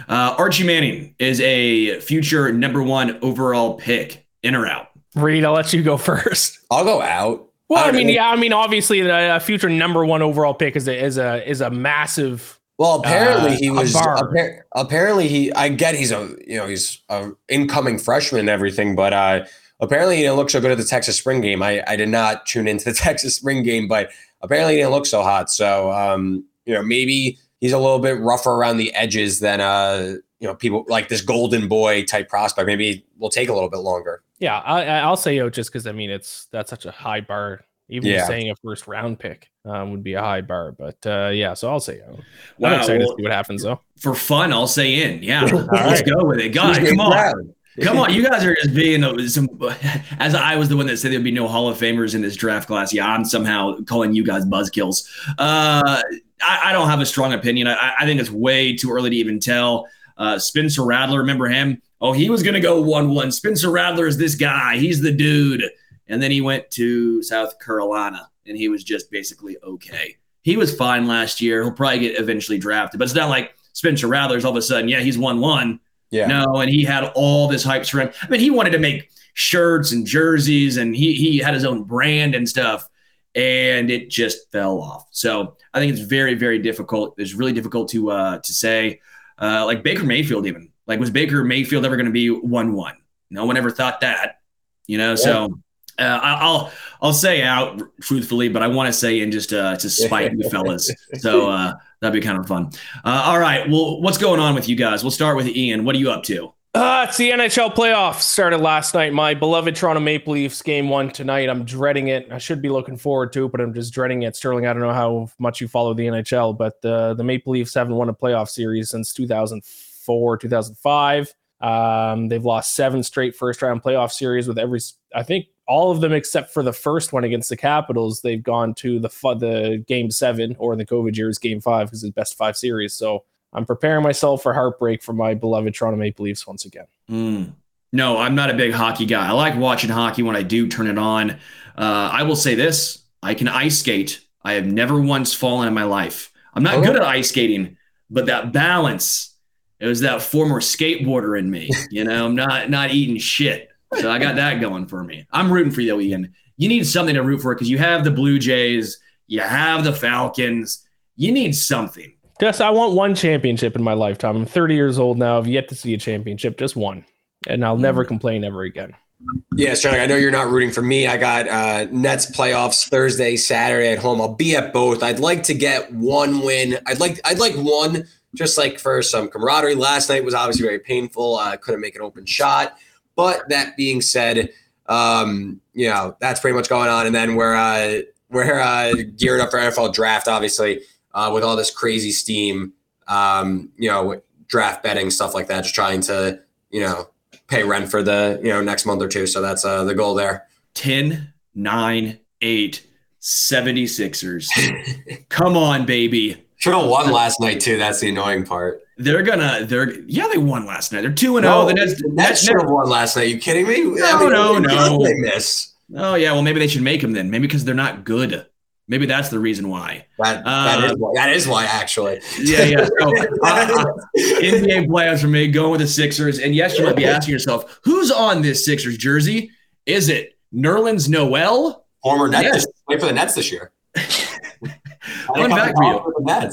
uh, Archie Manning is a future number one overall pick. In or out? Reed, I'll let you go (laughs) first. I'll go out. Well, I mean, yeah, I mean, obviously, a future number one overall pick is a is a is a massive. Well, apparently uh, he was. Appar- apparently he. I get he's a you know he's a incoming freshman and everything, but uh, apparently he didn't look so good at the Texas spring game. I I did not tune into the (laughs) Texas spring game, but apparently he didn't look so hot. So um, you know maybe he's a little bit rougher around the edges than uh you know people like this golden boy type prospect. Maybe will take a little bit longer. Yeah, I, will say out just because I mean it's that's such a high bar. Even yeah. saying a first round pick um, would be a high bar, but uh, yeah, so I'll say out. Wow, I'm excited well, to see what happens though. For fun, I'll say in. Yeah, (laughs) let's right. go with it, guys. Come on. Come on, (laughs) you guys are just being some. (laughs) As I was the one that said there'd be no Hall of Famers in this draft class. Yeah, I'm somehow calling you guys buzzkills. Uh, I, I, don't have a strong opinion. I, I, think it's way too early to even tell. Uh, Spencer Rattler, remember him? oh, he was going to go 1 1. Spencer Rattler is this guy. He's the dude. And then he went to South Carolina and he was just basically okay. He was fine last year. He'll probably get eventually drafted, but it's not like Spencer Rattler's all of a sudden, yeah, he's 1 1. Yeah. No, and he had all this hype for him. I mean, he wanted to make shirts and jerseys and he, he had his own brand and stuff and it just fell off. So I think it's very, very difficult. It's really difficult to uh, to say. Uh, like Baker Mayfield, even like, was Baker Mayfield ever going to be one one? No one ever thought that, you know. Yeah. So uh, I'll I'll say out truthfully, but I want to say in just uh, to spite you fellas. So uh, that'd be kind of fun. Uh, all right, well, what's going on with you guys? We'll start with Iain. What are you up to? Uh, it's the NHL playoffs started last night. My beloved Toronto Maple Leafs game one tonight. I'm dreading it. I should be looking forward to it, but I'm just dreading it. Sterling, I don't know how much you follow the NHL, but the the Maple Leafs haven't won a playoff series since 2004 2004, 2005. Um, they've lost seven straight first round playoff series with every, I think all of them except for the first one against the Capitals. They've gone to the the game seven or in the COVID years game five because it's best five series. So I'm preparing myself for heartbreak for my beloved Toronto Maple Leafs once again. Mm. No, I'm not a big hockey guy. I like watching hockey when I do turn it on. Uh, I will say this: I can ice skate. I have never once fallen in my life. I'm not oh. good at ice skating, but that balance it was that former skateboarder in me. You know, I'm not not eating shit. So I got that going for me. I'm rooting for you, though, Iain. You need something to root for because you have the Blue Jays, you have the Falcons. You need something. Just I want one championship in my lifetime. I'm 30 years old now. I've yet to see a championship, just one, and I'll never mm. complain ever again. Yeah, Sterling. I know you're not rooting for me. I got uh, Nets playoffs Thursday, Saturday at home. I'll be at both. I'd like to get one win. I'd like I'd like one just like for some camaraderie. Last night was obviously very painful. I uh, couldn't make an open shot. But that being said, um, you know, that's pretty much going on. And then we're uh, we're uh, geared up for NFL draft, obviously, uh, with all this crazy steam, um, you know, draft betting, stuff like that, just trying to, you know, pay rent for the, you know, next month or two. So that's uh, the goal there. 10, 9, 8, 76ers. Come on, baby. Should have won last night too. That's the annoying part. They're gonna. They're yeah. They won last night. They're two and zero. Oh. The Nets. The Nets should have won last night. You kidding me? No, I mean, no, no. They miss. Oh yeah. Well, maybe they should make them then. Maybe because they're not good. Maybe that's the reason why. That, that, uh, is, why, that is why, actually. Yeah, yeah. (laughs) So, uh, uh, NBA playoffs for me, going with the Sixers. And yes, you might be asking yourself, who's on this Sixers jersey? Is it Nerlens Noel? Former Nets. Yes. Play for the Nets this year. (laughs) Fun fact for you.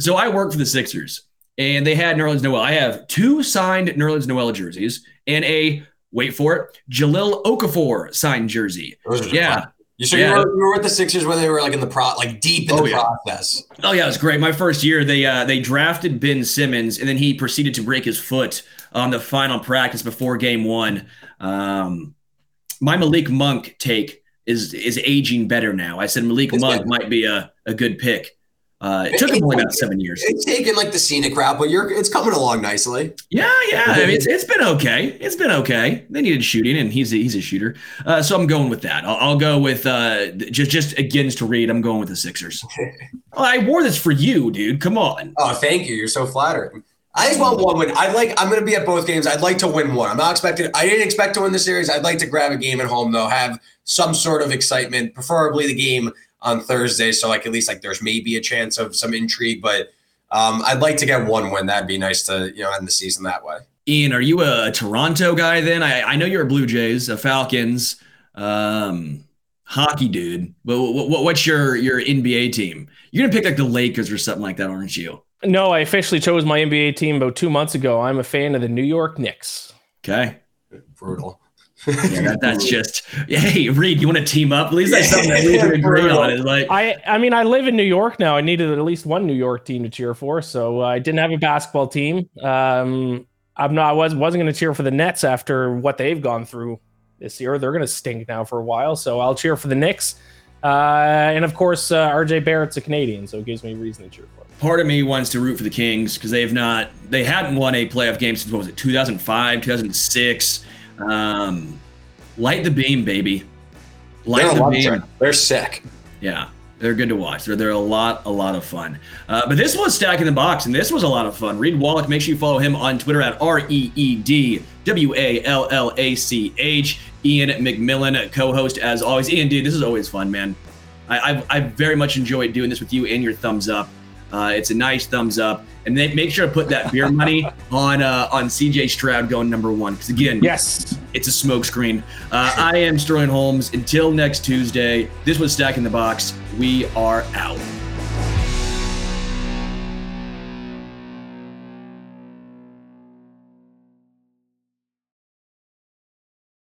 So I work for the Sixers, and they had Nerlens Noel. I have two signed Nerlens Noel jerseys and a wait for it, Jahlil Okafor signed jersey. Yeah. You sure yeah. you, were, you were with the Sixers when they were like in the pro, like deep in oh, the yeah. process? Oh yeah, it was great. My first year, they uh, they drafted Ben Simmons, and then he proceeded to break his foot on the final practice before Game One. Um, my Malik Monk take is is aging better now. I said Malik it's Monk might be a, a good pick. Uh, it took him only about seven years. It's taken like the scenic route, but you're it's coming along nicely. Yeah, yeah. I mean, it's, it's been okay. It's been okay. They needed shooting, and he's a, he's a shooter. Uh, so I'm going with that. I'll, I'll go with uh, just just against to read. I'm going with the Sixers. (laughs) well, I wore this for you, dude. Come on. Oh, thank you. You're so flattering. I just want one win. I'd like. I'm going to be at both games. I'd like to win one. I'm not expecting. I didn't expect to win the series. I'd like to grab a game at home though. Have some sort of excitement, preferably the game on Thursday. So like at least like there's maybe a chance of some intrigue, but um, I'd like to get one win. That'd be nice to you know end the season that way. Iain, are you a Toronto guy then? I, I know you're a Blue Jays, a Falcons, um, hockey dude. But what, what, what's your your NBA team? You're gonna pick like the Lakers or something like that, aren't you? No, I officially chose my NBA team about two months ago. I'm a fan of the New York Knicks. Okay. Brutal (laughs) yeah, that, that's just hey Reed, you want to team up? At least that's something that we can agree on. Is like I I mean I live in New York now. I needed at least one New York team to cheer for, so uh, I didn't have a basketball team. Um, I'm not I was wasn't going to cheer for the Nets after what they've gone through this year. They're going to stink now for a while, so I'll cheer for the Knicks. Uh, and of course, uh, RJ Barrett's a Canadian, so it gives me reason to cheer for. Part of me wants to root for the Kings because they have not, they hadn't won a playoff game since what was it, 2005, 2006. Um, light the beam, baby. Light they're the beam. They're sick. Yeah, they're good to watch. They're they're a lot a lot of fun. Uh, but this was stacking the box, and this was a lot of fun. Reed Wallach, make sure you follow him on Twitter at R E E D W A L L A C H. Iain MacMillan, co-host as always. Iain, dude, this is always fun, man. I, I've, I've very much enjoyed doing this with you and your thumbs up. Uh, it's a nice thumbs up, and they make sure to put that beer money (laughs) on uh, on CJ Stroud going number one because again, yes, it's a smokescreen. Uh, I am Sterling Holmes. Until next Tuesday, this was Stacking the Box. We are out.